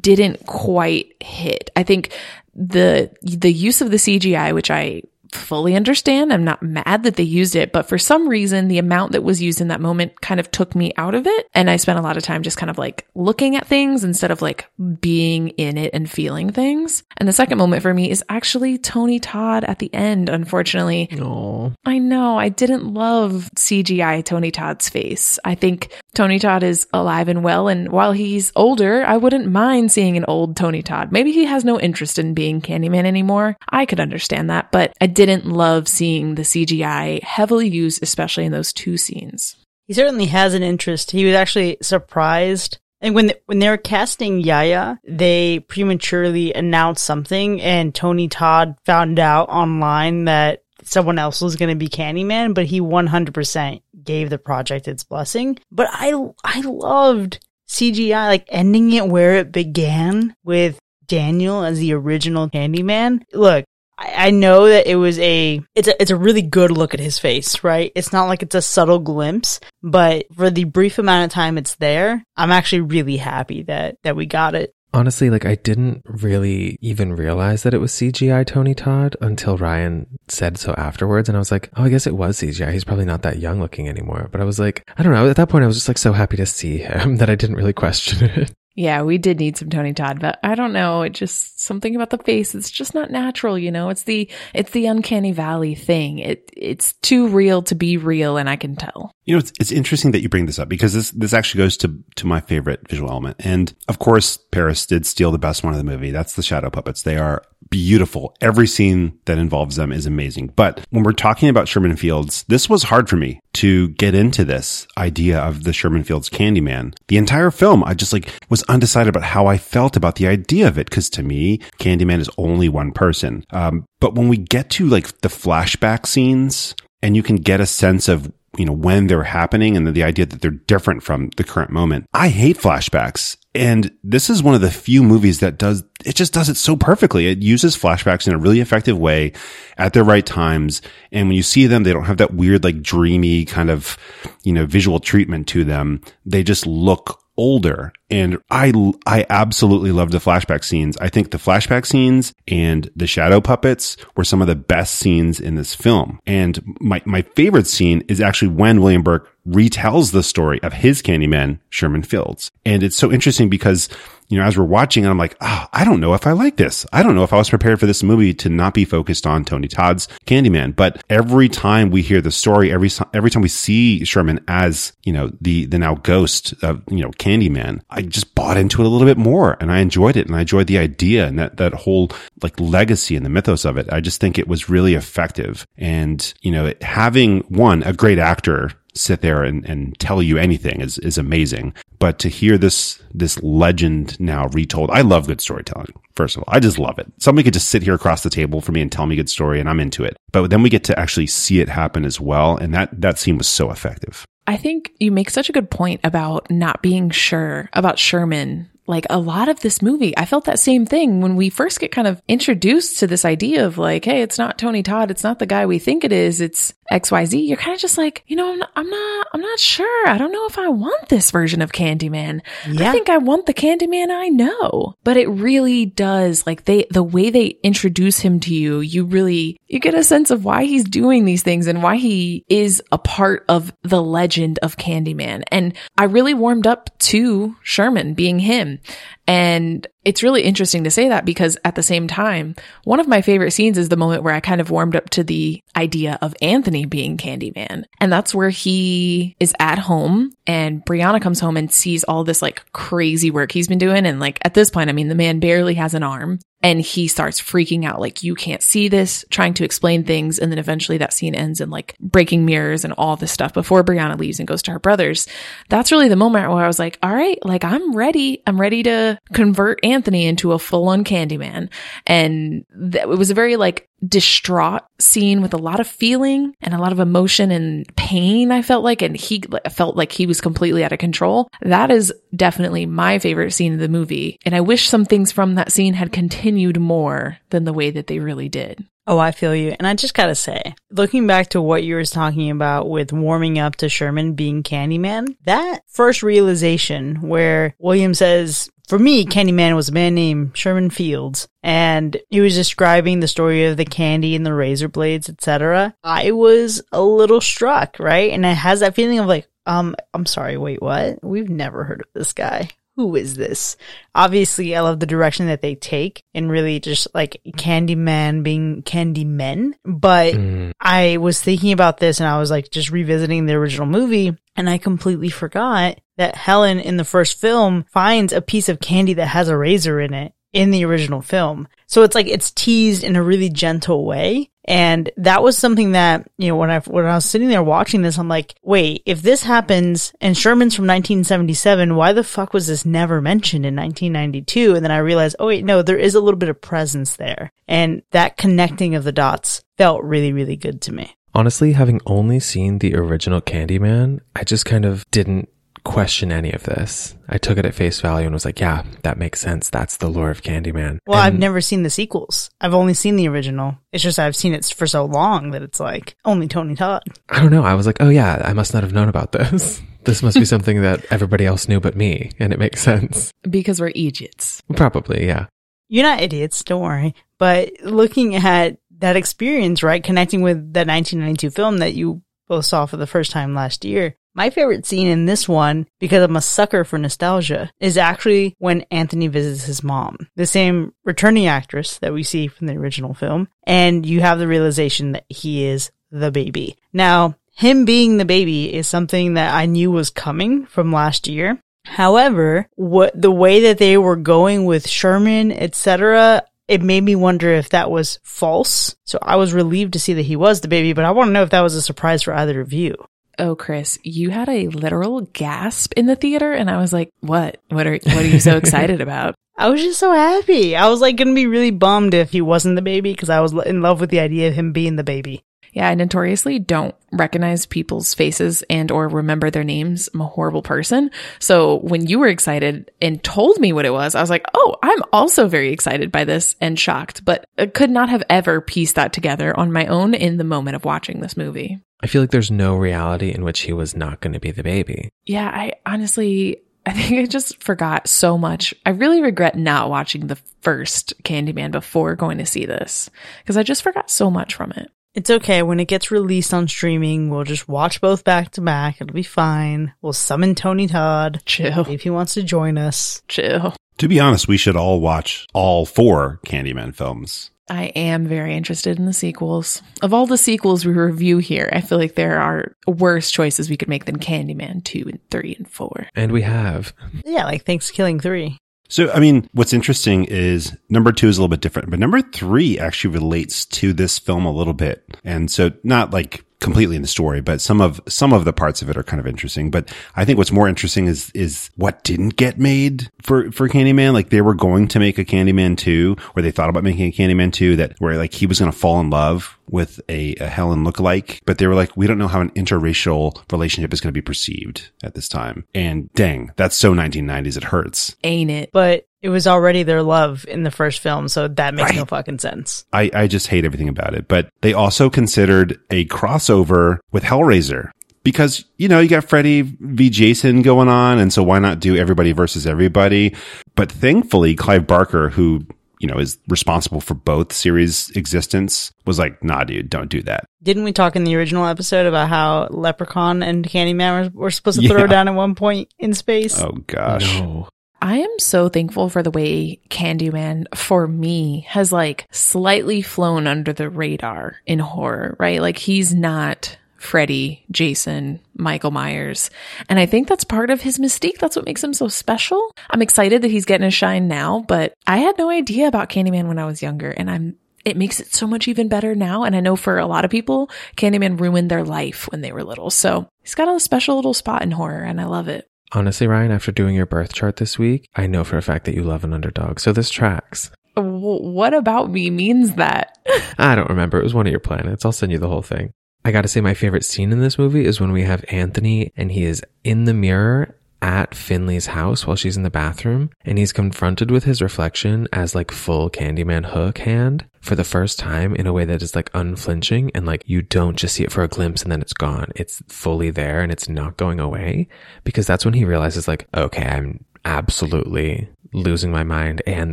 didn't quite hit. I think the the use of the CGI, which I fully understand. I'm not mad that they used it, but for some reason, the amount that was used in that moment kind of took me out of it. And I spent a lot of time just kind of like looking at things instead of like being in it and feeling things. And the second moment for me is actually Tony Todd at the end, unfortunately. Oh, I know I didn't love CGI Tony Todd's face. I think Tony Todd is alive and well. And while he's older, I wouldn't mind seeing an old Tony Todd. Maybe he has no interest in being Candyman anymore. I could understand that, but I didn't love seeing the CGI heavily used, especially in those two scenes. He certainly has an interest. He was actually surprised. And when when they were casting Yahya, they prematurely announced something, and Tony Todd found out online that someone else was going to be Candyman, but he 100% gave the project its blessing. But I I loved CGI like ending it where it began with Daniel as the original Candyman. Look, I, know that it was a it's a it's a really good look at his face, right? It's not like it's a subtle glimpse, but for the brief amount of time it's there, I'm actually really happy that that we got it. honestly, like I didn't really even realize that it was CGI Tony Todd until Ryan said so afterwards, and I was like, oh, I guess it was CGI. He's probably not that young looking anymore. But I was like, I don't know. At that point, I was just like so happy to see him [LAUGHS] that I didn't really question it. Yeah, we did need some Tony Todd, but I don't know. It just something about the face. It's just not natural, you know. It's the it's the uncanny valley thing. It it's too real to be real, and I can tell. You know, it's, it's interesting that you bring this up because this, this actually goes to, to my favorite visual element. And of course, Paris did steal the best one of the movie. That's the shadow puppets. They are beautiful. Every scene that involves them is amazing. But when we're talking about Sherman Fields, this was hard for me to get into this idea of the Sherman Fields Candyman. The entire film, I just like was undecided about how I felt about the idea of it. Cause to me, Candyman is only one person. Um, but when we get to like the flashback scenes and you can get a sense of you know, when they're happening and the, the idea that they're different from the current moment. I hate flashbacks. And this is one of the few movies that does, it just does it so perfectly. It uses flashbacks in a really effective way at the right times. And when you see them, they don't have that weird, like dreamy kind of, you know, visual treatment to them. They just look older. And I, I absolutely love the flashback scenes. I think the flashback scenes and the shadow puppets were some of the best scenes in this film. And my, my favorite scene is actually when William Burke retells the story of his Candyman, Sherman Fields. And it's so interesting because you know, as we're watching it, I'm like, oh, I don't know if I like this. I don't know if I was prepared for this movie to not be focused on Tony Todd's Candyman. But every time we hear the story, every every time we see Sherman as you know the the now ghost of you know Candyman, I just bought into it a little bit more, and I enjoyed it, and I enjoyed the idea and that that whole like legacy and the mythos of it. I just think it was really effective, and you know, having one a great actor sit there and, and tell you anything is, is amazing. But to hear this, this legend now retold, I love good storytelling. First of all, I just love it. Somebody could just sit here across the table for me and tell me a good story and I'm into it. But then we get to actually see it happen as well. And that, that scene was so effective. I think you make such a good point about not being sure about Sherman like a lot of this movie, I felt that same thing when we first get kind of introduced to this idea of like, hey, it's not Tony Todd, it's not the guy we think it is, it's XYZ. You're kind of just like, you know, I'm not, I'm not, I'm not sure. I don't know if I want this version of Candyman. Yeah. I think I want the Candyman I know. But it really does like they the way they introduce him to you, you really you get a sense of why he's doing these things and why he is a part of the legend of Candyman. And I really warmed up to Sherman being him. And it's really interesting to say that because at the same time, one of my favorite scenes is the moment where I kind of warmed up to the idea of Anthony Anthony being Candyman. And that's where he is at home and Brianna comes home and sees all this like crazy work he's been doing. And like at this point, I mean, the man barely has an arm and he starts freaking out like you can't see this trying to explain things. And then eventually that scene ends in like breaking mirrors and all this stuff before brianna leaves and goes to her brothers. That's really the moment where i was like all right like i'm ready. I'm ready to convert anthony into a full-on candyman. And th- it was a very like distraught scene with a lot of feeling and a lot of emotion and pain i felt like. And he felt like he was completely out of control. That is definitely my favorite scene of the movie. And i wish some things from that scene had continued more than the way that they really did Oh, I feel you. And I just gotta say, looking back to what you were talking about with warming up to Sherman being Candyman, that first realization where William says, for me, Candyman was a man named Sherman Fields, and he was describing the story of the candy and the razor blades, etc. I was a little struck, right? And it has that feeling of like, um, I'm sorry, wait, what? We've never heard of this guy who is this? Obviously, I love the direction that they take and really just like Candyman being Candymen. But mm. I was thinking about this and I was like just revisiting the original movie and I completely forgot that Helen in the first film finds a piece of candy that has a razor in it in the original film. So it's like it's teased in a really gentle way. And that was something that, you know, when I, when I was sitting there watching this, I'm like, wait, if this happens and Sherman's from 1977, why the fuck was this never mentioned in 1992? And then I realized, oh wait, no, there is a little bit of presence there. And that connecting of the dots felt really, really good to me. Honestly, having only seen the original Candyman, I just kind of didn't question any of this. I took it at face value and was like, yeah, that makes sense. That's the lore of Candyman. Well, and I've never seen the sequels. I've only seen the original. It's just I've seen it for so long that it's like only Tony Todd. I don't know. I was like, oh yeah, I must not have known about this. [LAUGHS] this must be [LAUGHS] something that everybody else knew but me, and it makes sense. Because we're idiots. Probably, yeah. You're not idiots, don't worry. But looking at that experience, right, connecting with the 1992 film that you both saw for the first time last year, my favorite scene in this one, because I'm a sucker for nostalgia, is actually when Anthony visits his mom, the same returning actress that we see from the original film. And you have the realization that he is the baby. Now, him being the baby is something that I knew was coming from last year. However, what the way that they were going with Sherman, etc., it made me wonder if that was false. So I was relieved to see that he was the baby, but I want to know if that was a surprise for either of you. Oh, Chris, you had a literal gasp in the theater, and I was like, "What? What are what are you so excited about?" [LAUGHS] I was just so happy. I was like gonna be really bummed if he wasn't the baby because I was in love with the idea of him being the baby. Yeah, I notoriously don't recognize people's faces and or remember their names. I'm a horrible person. So when you were excited and told me what it was, I was like, "Oh, I'm also very excited by this and shocked." But I could not have ever pieced that together on my own in the moment of watching this movie. I feel like there's no reality in which he was not going to be the baby. Yeah, I honestly, I think I just forgot so much. I really regret not watching the first Candyman before going to see this because I just forgot so much from it. It's okay. When it gets released on streaming, we'll just watch both back to back. It'll be fine. We'll summon Tony Todd. Chill. If he wants to join us. Chill. To be honest, we should all watch all four Candyman films. I am very interested in the sequels. Of all the sequels we review here, I feel like there are worse choices we could make than Candyman 2 and 3 and 4. And we have. Yeah, like Thanksgiving 3. So, I mean, what's interesting is number two is a little bit different, but number three actually relates to this film a little bit. And so not like completely in the story, but some of some of the parts of it are kind of interesting. But I think what's more interesting is is what didn't get made for for Candyman. Like they were going to make a Candyman two, or they thought about making a Candyman two that where like he was going to fall in love with a, a Helen lookalike, but they were like, we don't know how an interracial relationship is going to be perceived at this time. And dang, that's so 1990s. It hurts, ain't it? But it was already their love in the first film, so that makes right. no fucking sense. I, I just hate everything about it. But they also considered a crossover with Hellraiser because, you know, you got Freddy v. Jason going on. And so why not do everybody versus everybody? But thankfully, Clive Barker, who, you know, is responsible for both series existence, was like, nah, dude, don't do that. Didn't we talk in the original episode about how Leprechaun and Candyman were, were supposed to yeah. throw down at one point in space? Oh, gosh. No. I am so thankful for the way Candyman, for me, has like slightly flown under the radar in horror, right? Like he's not Freddy, Jason, Michael Myers. And I think that's part of his mystique. That's what makes him so special. I'm excited that he's getting a shine now, but I had no idea about Candyman when I was younger and I'm it makes it so much even better now. And I know for a lot of people, Candyman ruined their life when they were little. So he's got a special little spot in horror and I love it. Honestly, Ryan, after doing your birth chart this week, I know for a fact that you love an underdog. So this tracks. What about me means that? [LAUGHS] I don't remember. It was one of your planets. I'll send you the whole thing. I gotta say, my favorite scene in this movie is when we have Anthony and he is in the mirror at Finley's house while she's in the bathroom and he's confronted with his reflection as like full Candyman hook hand for the first time in a way that is like unflinching and like you don't just see it for a glimpse and then it's gone. It's fully there and it's not going away because that's when he realizes like, okay, I'm absolutely losing my mind and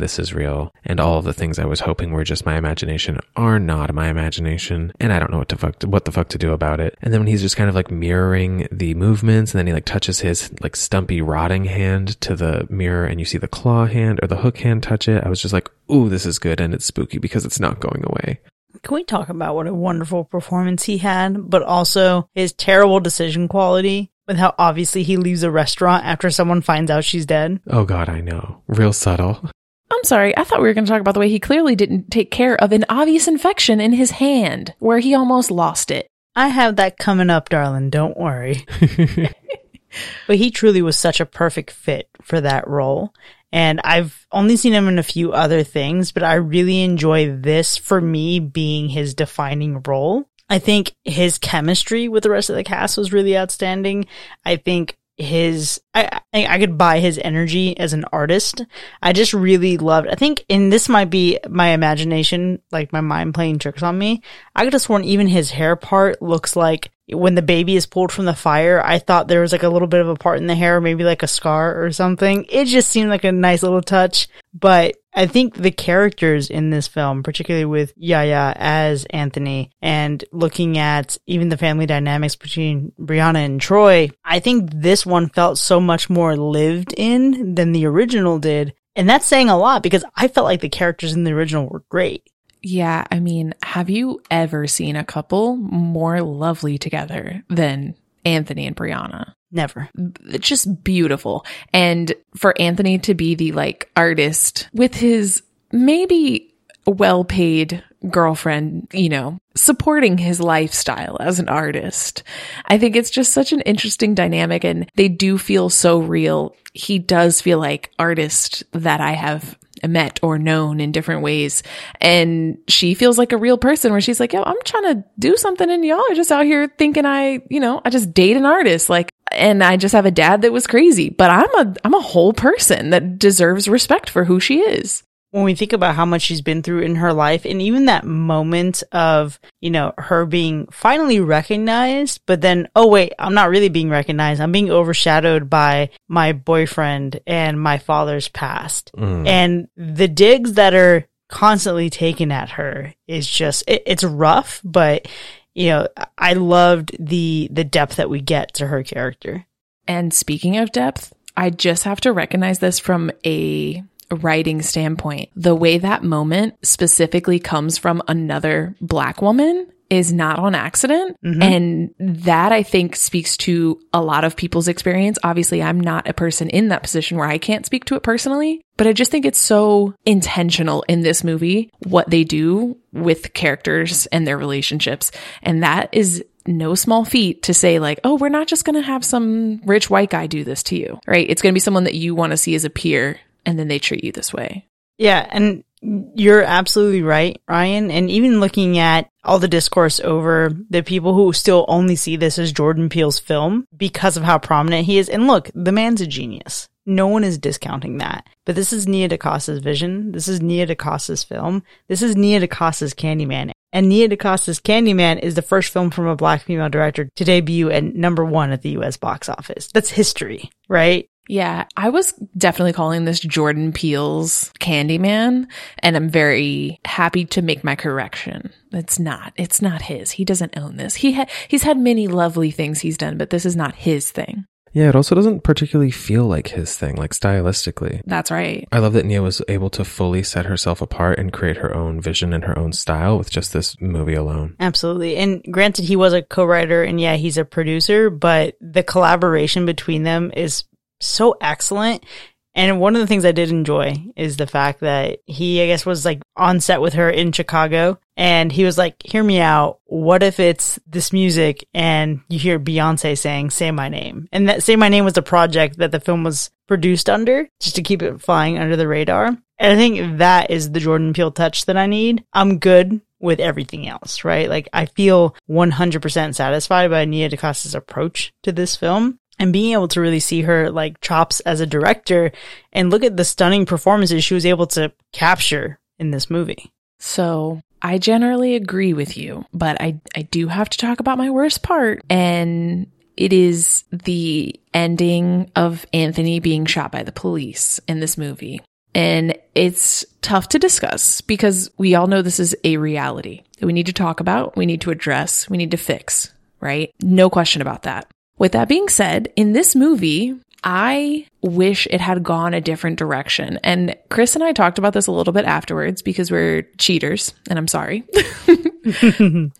this is real and all of the things I was hoping were just my imagination are not my imagination and I don't know what to fuck to, what the fuck to do about it. And then when he's just kind of like mirroring the movements and then he like touches his like stumpy rotting hand to the mirror and you see the claw hand or the hook hand touch it, I was just like, "Ooh, this is good and it's spooky because it's not going away." Can we talk about what a wonderful performance he had, but also his terrible decision quality with how obviously he leaves a restaurant after someone finds out she's dead? Oh god, I know. Real subtle. I'm sorry. I thought we were going to talk about the way he clearly didn't take care of an obvious infection in his hand where he almost lost it. I have that coming up, darling. Don't worry. [LAUGHS] but he truly was such a perfect fit for that role. And I've only seen him in a few other things, but I really enjoy this for me being his defining role. I think his chemistry with the rest of the cast was really outstanding. I think his I, I could buy his energy as an artist. I just really loved. I think, and this might be my imagination, like my mind playing tricks on me. I could have sworn even his hair part looks like when the baby is pulled from the fire. I thought there was like a little bit of a part in the hair, maybe like a scar or something. It just seemed like a nice little touch, but I think the characters in this film, particularly with Yahya as Anthony and looking at even the family dynamics between Brianna and Troy, I think this one felt so much more lived in than the original did. And that's saying a lot because I felt like the characters in the original were great. Yeah, I mean, have you ever seen a couple more lovely together than Anthony and Brianna? Never. It's just beautiful. And for Anthony to be the like artist with his maybe well paid girlfriend, you know, supporting his lifestyle as an artist. I think it's just such an interesting dynamic and they do feel so real. He does feel like artist that I have met or known in different ways. And she feels like a real person where she's like, yo, I'm trying to do something and y'all are just out here thinking I, you know, I just date an artist. Like, and I just have a dad that was crazy, but I'm a, I'm a whole person that deserves respect for who she is when we think about how much she's been through in her life and even that moment of, you know, her being finally recognized, but then, oh wait, I'm not really being recognized. I'm being overshadowed by my boyfriend and my father's past. Mm. And the digs that are constantly taken at her is just, it, it's rough, but you know, I loved the, the depth that we get to her character. And speaking of depth, I just have to recognize this from a writing standpoint, the way that moment specifically comes from another black woman is not on accident. Mm-hmm. And that I think speaks to a lot of people's experience. Obviously, I'm not a person in that position where I can't speak to it personally, but I just think it's so intentional in this movie what they do with characters and their relationships. And that is no small feat to say like, oh, we're not just going to have some rich white guy do this to you, right? It's going to be someone that you want to see as a peer and then they treat you this way. Yeah. And you're absolutely right, Ryan. And even looking at all the discourse over the people who still only see this as Jordan Peele's film because of how prominent he is. And look, the man's a genius. No one is discounting that. But this is Nia DaCosta's vision. This is Nia DaCosta's film. This is Nia DaCosta's Candyman. And Nia DaCosta's Candyman is the first film from a black female director to debut at number one at the US box office. That's history, right? Yeah, I was definitely calling this Jordan Peele's Candyman, and I'm very happy to make my correction. It's not. It's not his. He doesn't own this. He had he's had many lovely things he's done, but this is not his thing. Yeah, it also doesn't particularly feel like his thing, like stylistically. That's right. I love that Nia was able to fully set herself apart and create her own vision and her own style with just this movie alone. Absolutely. And granted, he was a co-writer and yeah, he's a producer, but the collaboration between them is so excellent. And one of the things I did enjoy is the fact that he, I guess, was like on set with her in Chicago and he was like, hear me out. What if it's this music and you hear Beyonce saying, say my name? And that say my name was the project that the film was produced under just to keep it flying under the radar. And I think that is the Jordan Peele touch that I need. I'm good with everything else, right? Like I feel 100% satisfied by Nia DaCosta's approach to this film and being able to really see her like chops as a director and look at the stunning performances she was able to capture in this movie. So I generally agree with you, but I, I do have to talk about my worst part. And it is the ending of Anthony being shot by the police in this movie. And it's tough to discuss because we all know this is a reality that we need to talk about, we need to address, we need to fix, right? No question about that. With that being said, in this movie, I wish it had gone a different direction. And Chris and I talked about this a little bit afterwards because we're cheaters, and I'm sorry. [LAUGHS] [LAUGHS]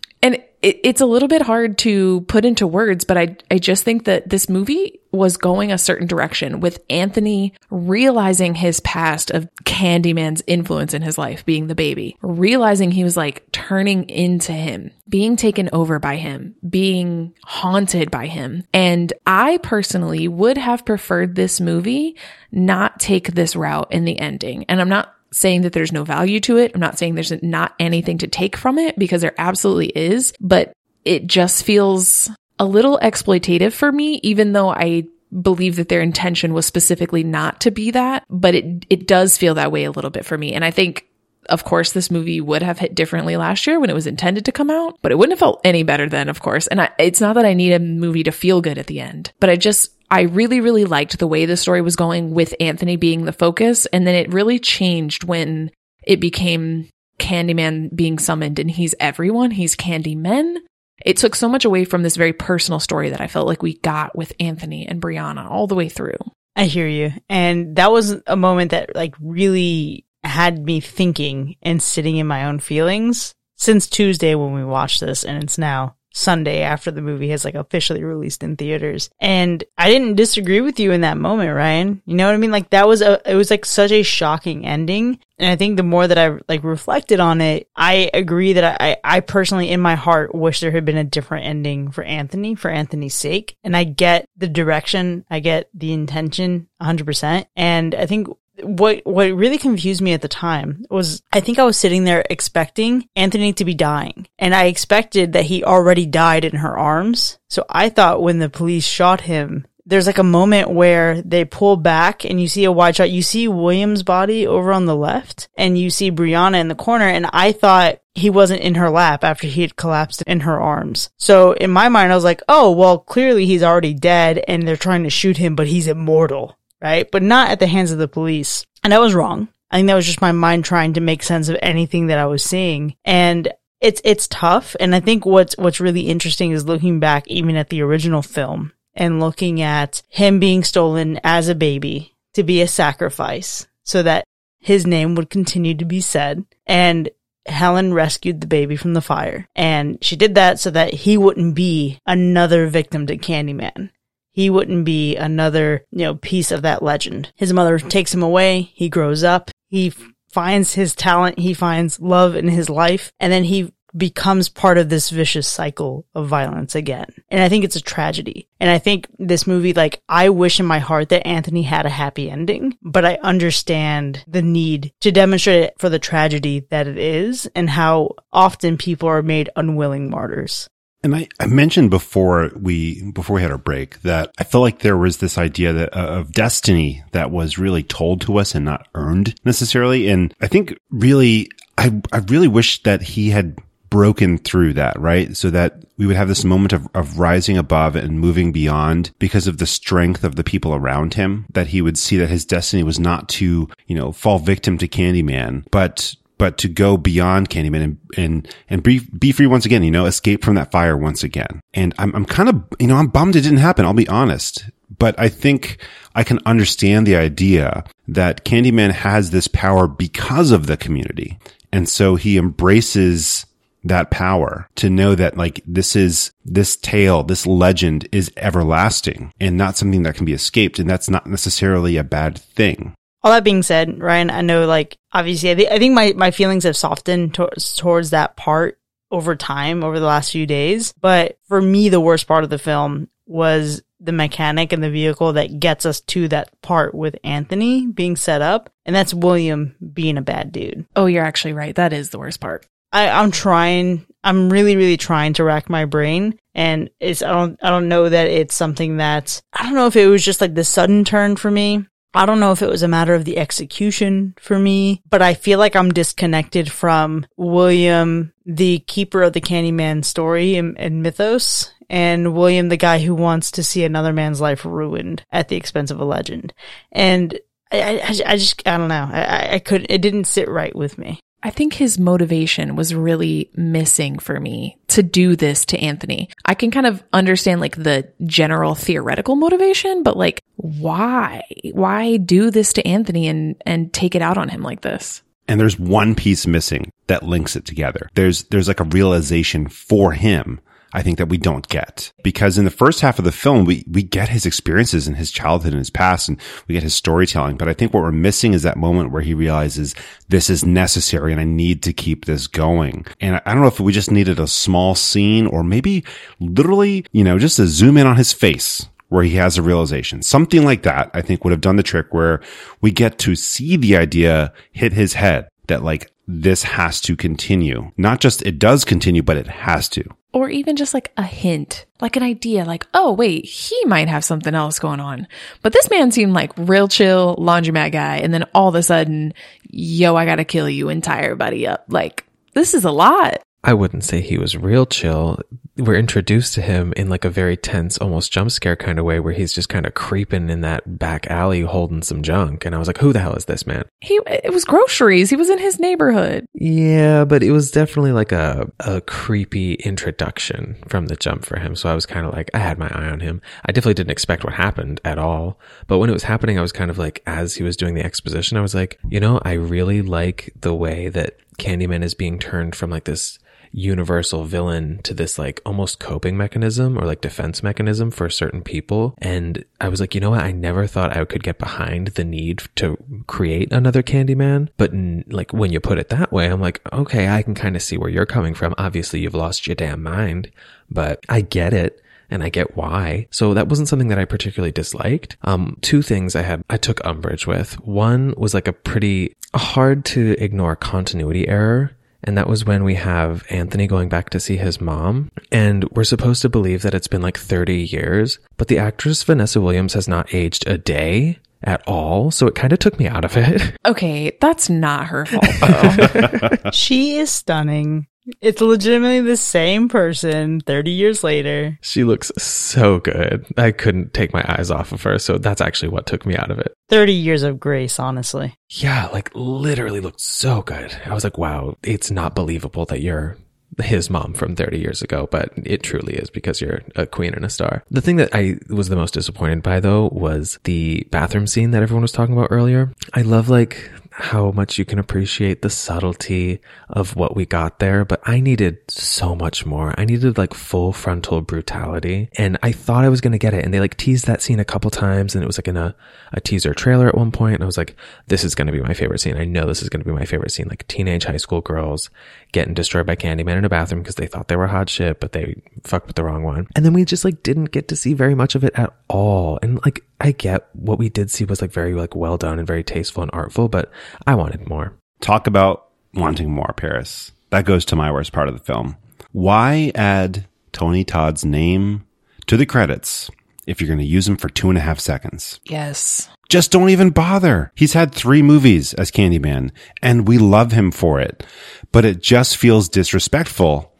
it, it's a little bit hard to put into words, but I, I just think that this movie was going a certain direction with Anthony realizing his past of Candyman's influence in his life, being the baby, realizing he was like turning into him, being taken over by him, being haunted by him. And I personally would have preferred this movie not take this route in the ending. And I'm not saying that there's no value to it. I'm not saying there's not anything to take from it because there absolutely is, but it just feels a little exploitative for me, even though I believe that their intention was specifically not to be that, but it, it does feel that way a little bit for me. And I think of course, this movie would have hit differently last year when it was intended to come out, but it wouldn't have felt any better then, of course. And I, it's not that I need a movie to feel good at the end, but I just, I really, really liked the way the story was going with Anthony being the focus. And then it really changed when it became Candyman being summoned and he's everyone. He's Candyman. It took so much away from this very personal story that I felt like we got with Anthony and Brianna all the way through. I hear you. And that was a moment that like really had me thinking and sitting in my own feelings since Tuesday when we watched this and it's now Sunday after the movie has like officially released in theaters. And I didn't disagree with you in that moment, Ryan. You know what I mean? Like that was a, it was like such a shocking ending. And I think the more that I like reflected on it, I agree that I, I personally in my heart wish there had been a different ending for Anthony, for Anthony's sake. And I get the direction, I get the intention 100%. And I think what what really confused me at the time was I think I was sitting there expecting Anthony to be dying and I expected that he already died in her arms. So I thought when the police shot him there's like a moment where they pull back and you see a wide shot. You see William's body over on the left and you see Brianna in the corner. And I thought he wasn't in her lap after he had collapsed in her arms. So in my mind, I was like, oh, well, clearly he's already dead and they're trying to shoot him, but he's immortal right? But not at the hands of the police. And I was wrong. I think that was just my mind trying to make sense of anything that I was seeing. And it's it's tough. And I think what's what's really interesting is looking back even at the original film and looking at him being stolen as a baby to be a sacrifice so that his name would continue to be said. And Helen rescued the baby from the fire. And she did that so that he wouldn't be another victim to Candyman he wouldn't be another, you know, piece of that legend. His mother takes him away. He grows up. He finds his talent. He finds love in his life. And then he becomes part of this vicious cycle of violence again. And I think it's a tragedy. And I think this movie, like, I wish in my heart that Anthony had a happy ending, but I understand the need to demonstrate it for the tragedy that it is and how often people are made unwilling martyrs. And I, I mentioned before we before we had our break that I felt like there was this idea that uh, of destiny that was really told to us and not earned necessarily. And I think really, I I really wish that he had broken through that, right? So that we would have this moment of, of rising above and moving beyond because of the strength of the people around him, that he would see that his destiny was not to, you know, fall victim to Candyman, but but to go beyond Candyman and, and, and be, be free once again, you know, escape from that fire once again. And I'm, I'm kind of, you know, I'm bummed it didn't happen. I'll be honest, But I think I can understand the idea that Candyman has this power because of the community. And so he embraces that power to know that like this is this tale, this legend is everlasting and not something that can be escaped. And that's not necessarily a bad thing. All that being said, Ryan, I know like obviously I, th- I think my, my feelings have softened towards, towards that part over time over the last few days. But for me, the worst part of the film was the mechanic and the vehicle that gets us to that part with Anthony being set up. And that's William being a bad dude. Oh, you're actually right. That is the worst part. I, I'm trying, I'm really, really trying to rack my brain. And it's, I don't, I don't know that it's something that, I don't know if it was just like the sudden turn for me. I don't know if it was a matter of the execution for me, but I feel like I'm disconnected from William, the keeper of the Candyman story and, and mythos, and William, the guy who wants to see another man's life ruined at the expense of a legend. And I, I, I just, I don't know. I, I couldn't, it didn't sit right with me. I think his motivation was really missing for me to do this to Anthony. I can kind of understand like the general theoretical motivation, but like why? Why do this to Anthony and and take it out on him like this? And there's one piece missing that links it together. There's there's like a realization for him I think that we don't get because in the first half of the film, we, we get his experiences in his childhood and his past and we get his storytelling. But I think what we're missing is that moment where he realizes this is necessary and I need to keep this going. And I don't know if we just needed a small scene or maybe literally, you know, just to zoom in on his face where he has a realization. Something like that, I think would have done the trick where we get to see the idea hit his head that like, this has to continue. Not just it does continue, but it has to or even just like a hint, like an idea, like, oh, wait, he might have something else going on. But this man seemed like real chill laundromat guy. And then all of a sudden, yo, I gotta kill you and tie everybody up. Like, this is a lot. I wouldn't say he was real chill. We're introduced to him in like a very tense, almost jump scare kind of way where he's just kind of creeping in that back alley holding some junk. And I was like, who the hell is this man? He, it was groceries. He was in his neighborhood. Yeah, but it was definitely like a, a creepy introduction from the jump for him. So I was kind of like, I had my eye on him. I definitely didn't expect what happened at all. But when it was happening, I was kind of like, as he was doing the exposition, I was like, you know, I really like the way that Candyman is being turned from like this universal villain to this like almost coping mechanism or like defense mechanism for certain people. And I was like, you know what? I never thought I could get behind the need to create another Candyman. But like when you put it that way, I'm like, okay, I can kind of see where you're coming from. Obviously, you've lost your damn mind, but I get it and I get why. So that wasn't something that I particularly disliked. Um, two things I had, I took umbrage with. One was like a pretty hard to ignore continuity error and that was when we have Anthony going back to see his mom. And we're supposed to believe that it's been like 30 years, but the actress Vanessa Williams has not aged a day at all. So it kind of took me out of it. Okay, that's not her fault though. [LAUGHS] she is stunning. It's legitimately the same person 30 years later. She looks so good. I couldn't take my eyes off of her. So that's actually what took me out of it. 30 years of grace, honestly. Yeah, like literally looked so good. I was like, wow, it's not believable that you're his mom from 30 years ago, but it truly is because you're a queen and a star. The thing that I was the most disappointed by though was the bathroom scene that everyone was talking about earlier. I love like how much you can appreciate the subtlety of what we got there, but I needed so much more. I needed like full frontal brutality and I thought I was going to get it. And they like teased that scene a couple times and it was like in a, a teaser trailer at one point. And I was like, this is going to be my favorite scene. I know this is going to be my favorite scene. Like teenage high school girls getting destroyed by Candyman in a bathroom because they thought they were hot shit, but they fucked with the wrong one. And then we just like didn't get to see very much of it at all. And like, I get what we did see was like very like well done and very tasteful and artful, but I wanted more. Talk about wanting more, Paris. That goes to my worst part of the film. Why add Tony Todd's name to the credits if you're going to use him for two and a half seconds? yes. Just don't even bother. He's had three movies as Candyman and we love him for it, but it just feels disrespectful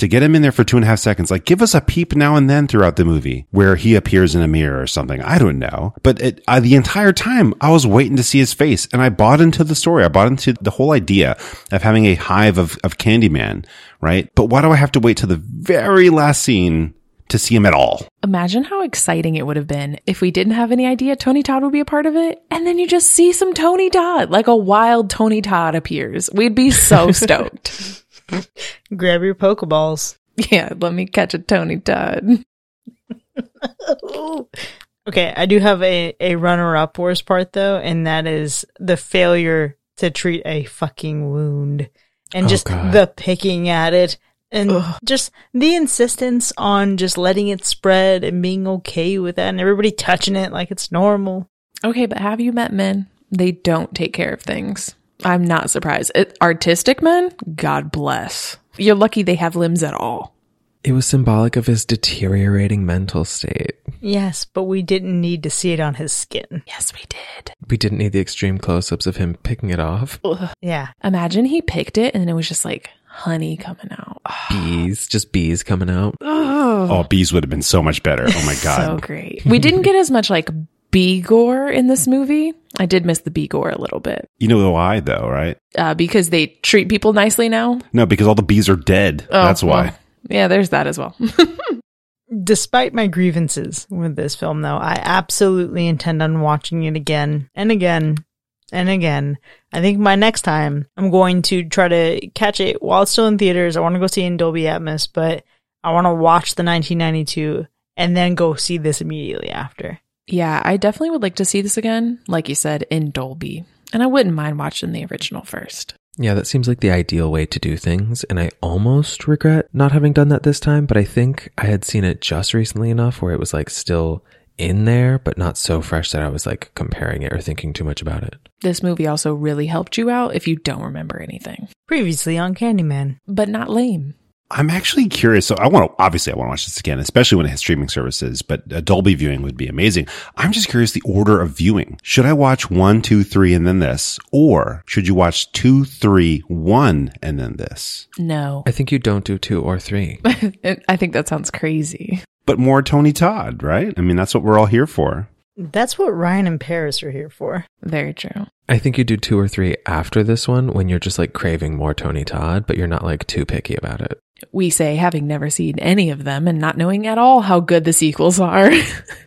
to get him in there for two and a half seconds. Like give us a peep now and then throughout the movie where he appears in a mirror or something. I don't know, but it, uh, the entire time I was waiting to see his face and I bought into the story. I bought into the whole idea of having a hive of, of Candyman, right? But why do I have to wait to the very last scene to see him at all. Imagine how exciting it would have been if we didn't have any idea Tony Todd would be a part of it. And then you just see some Tony Todd, like a wild Tony Todd appears. We'd be so [LAUGHS] stoked. [LAUGHS] Grab your Pokeballs. yeah, let me catch a Tony Todd. [LAUGHS] okay, I do have a, a runner up worst part though, and that is the failure to treat a fucking wound and Oh, just God. the picking at it and just the insistence on just letting it spread and being okay with that and everybody touching it like it's normal. Okay, but have you met men? They don't take care of things. I'm not surprised. It, artistic men, God bless. You're lucky they have limbs at all. It was symbolic of his deteriorating mental state. Yes, but we didn't need to see it on his skin. Yes, we did. We didn't need the extreme close ups of him picking it off. Yeah. Imagine he picked it and it was just like honey coming out. Bees, just bees coming out. Oh, bees would have been so much better. Oh my [LAUGHS] God. So great. We didn't get as much like bee gore in this movie. I did miss the bee gore a little bit you know why though, right? uh, because they treat people nicely now. No, because all the bees are dead. Oh, That's why. well, yeah, there's that as well. [LAUGHS] Despite my grievances with this film, though, I absolutely intend on watching it again and again and again. I think my next time I'm going to try to catch it while it's still in theaters. I want to go see it in Dolby Atmos, but I want to watch the 1992 and then go see this immediately after. Yeah, I definitely would like to see this again, like you said, in Dolby. And I wouldn't mind watching the original first. Yeah, that seems like the ideal way to do things, and I almost regret not having done that this time, but I think I had seen it just recently enough where it was like still in there, but not so fresh that I was like comparing it or thinking too much about it. This movie also really helped you out if you don't remember anything, Previously on Candyman. but not lame. I'm actually curious. So I want to, obviously I want to watch this again, especially when it has streaming services, but a Dolby viewing would be amazing. I'm just curious the order of viewing. Should I watch one, two, three, and then this? Or should you watch two, three, one, and then this? No. I think you don't do two or three. [LAUGHS] I think that sounds crazy. But more Tony Todd, right? I mean, that's what we're all here for. That's what Ryan and Paris are here for. Very true. I think you do two or three after this one when you're just like craving more Tony Todd, but you're not like too picky about it. We say having never seen any of them and not knowing at all how good the sequels are. [LAUGHS]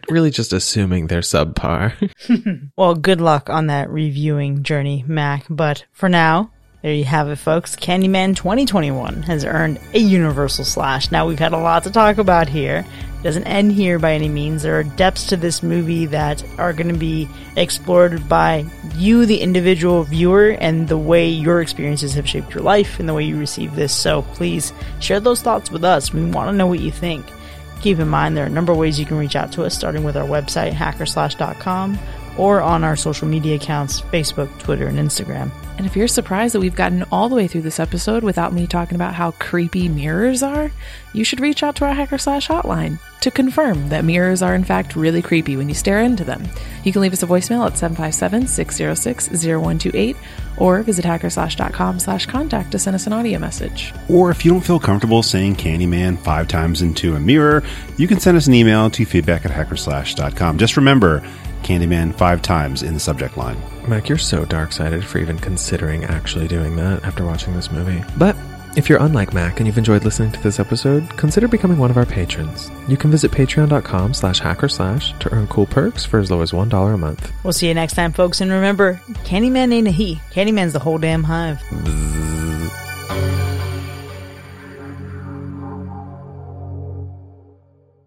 Really just assuming they're subpar. [LAUGHS] Well, good luck on that reviewing journey, Mac. But for now, there you have it, folks. Candyman 2021 has earned a Universal Slash. Now, we've had a lot to talk about here. It doesn't end here by any means. There are depths to this movie that are going to be explored by you, the individual viewer, and the way your experiences have shaped your life and the way you receive this. So please share those thoughts with us. We want to know what you think. Keep in mind there are a number of ways you can reach out to us, starting with our website, hackorslash.com, or on our social media accounts Facebook, Twitter, and Instagram. And if you're surprised that we've gotten all the way through this episode without me talking about how creepy mirrors are, you should reach out to our hack or slash hotline to confirm that mirrors are in fact really creepy when you stare into them. You can leave us a voicemail at 757-606-0128 or visit hackorslash.com slash contact to send us an audio message. Or if you don't feel comfortable saying Candyman five times into a mirror, you can send us an email to feedback at hackorslash.com. Just remember, Candyman five times in the subject line. Mac, you're so dark sided for even considering actually doing that after watching this movie. But if you're unlike Mac and you've enjoyed listening to this episode, consider becoming one of our patrons. You can visit patreon.com slash hack or slash to earn cool perks for as low as $1 a month. We'll see you next time, folks, and remember, Candyman ain't a he. Candyman's the whole damn hive. Bzzz.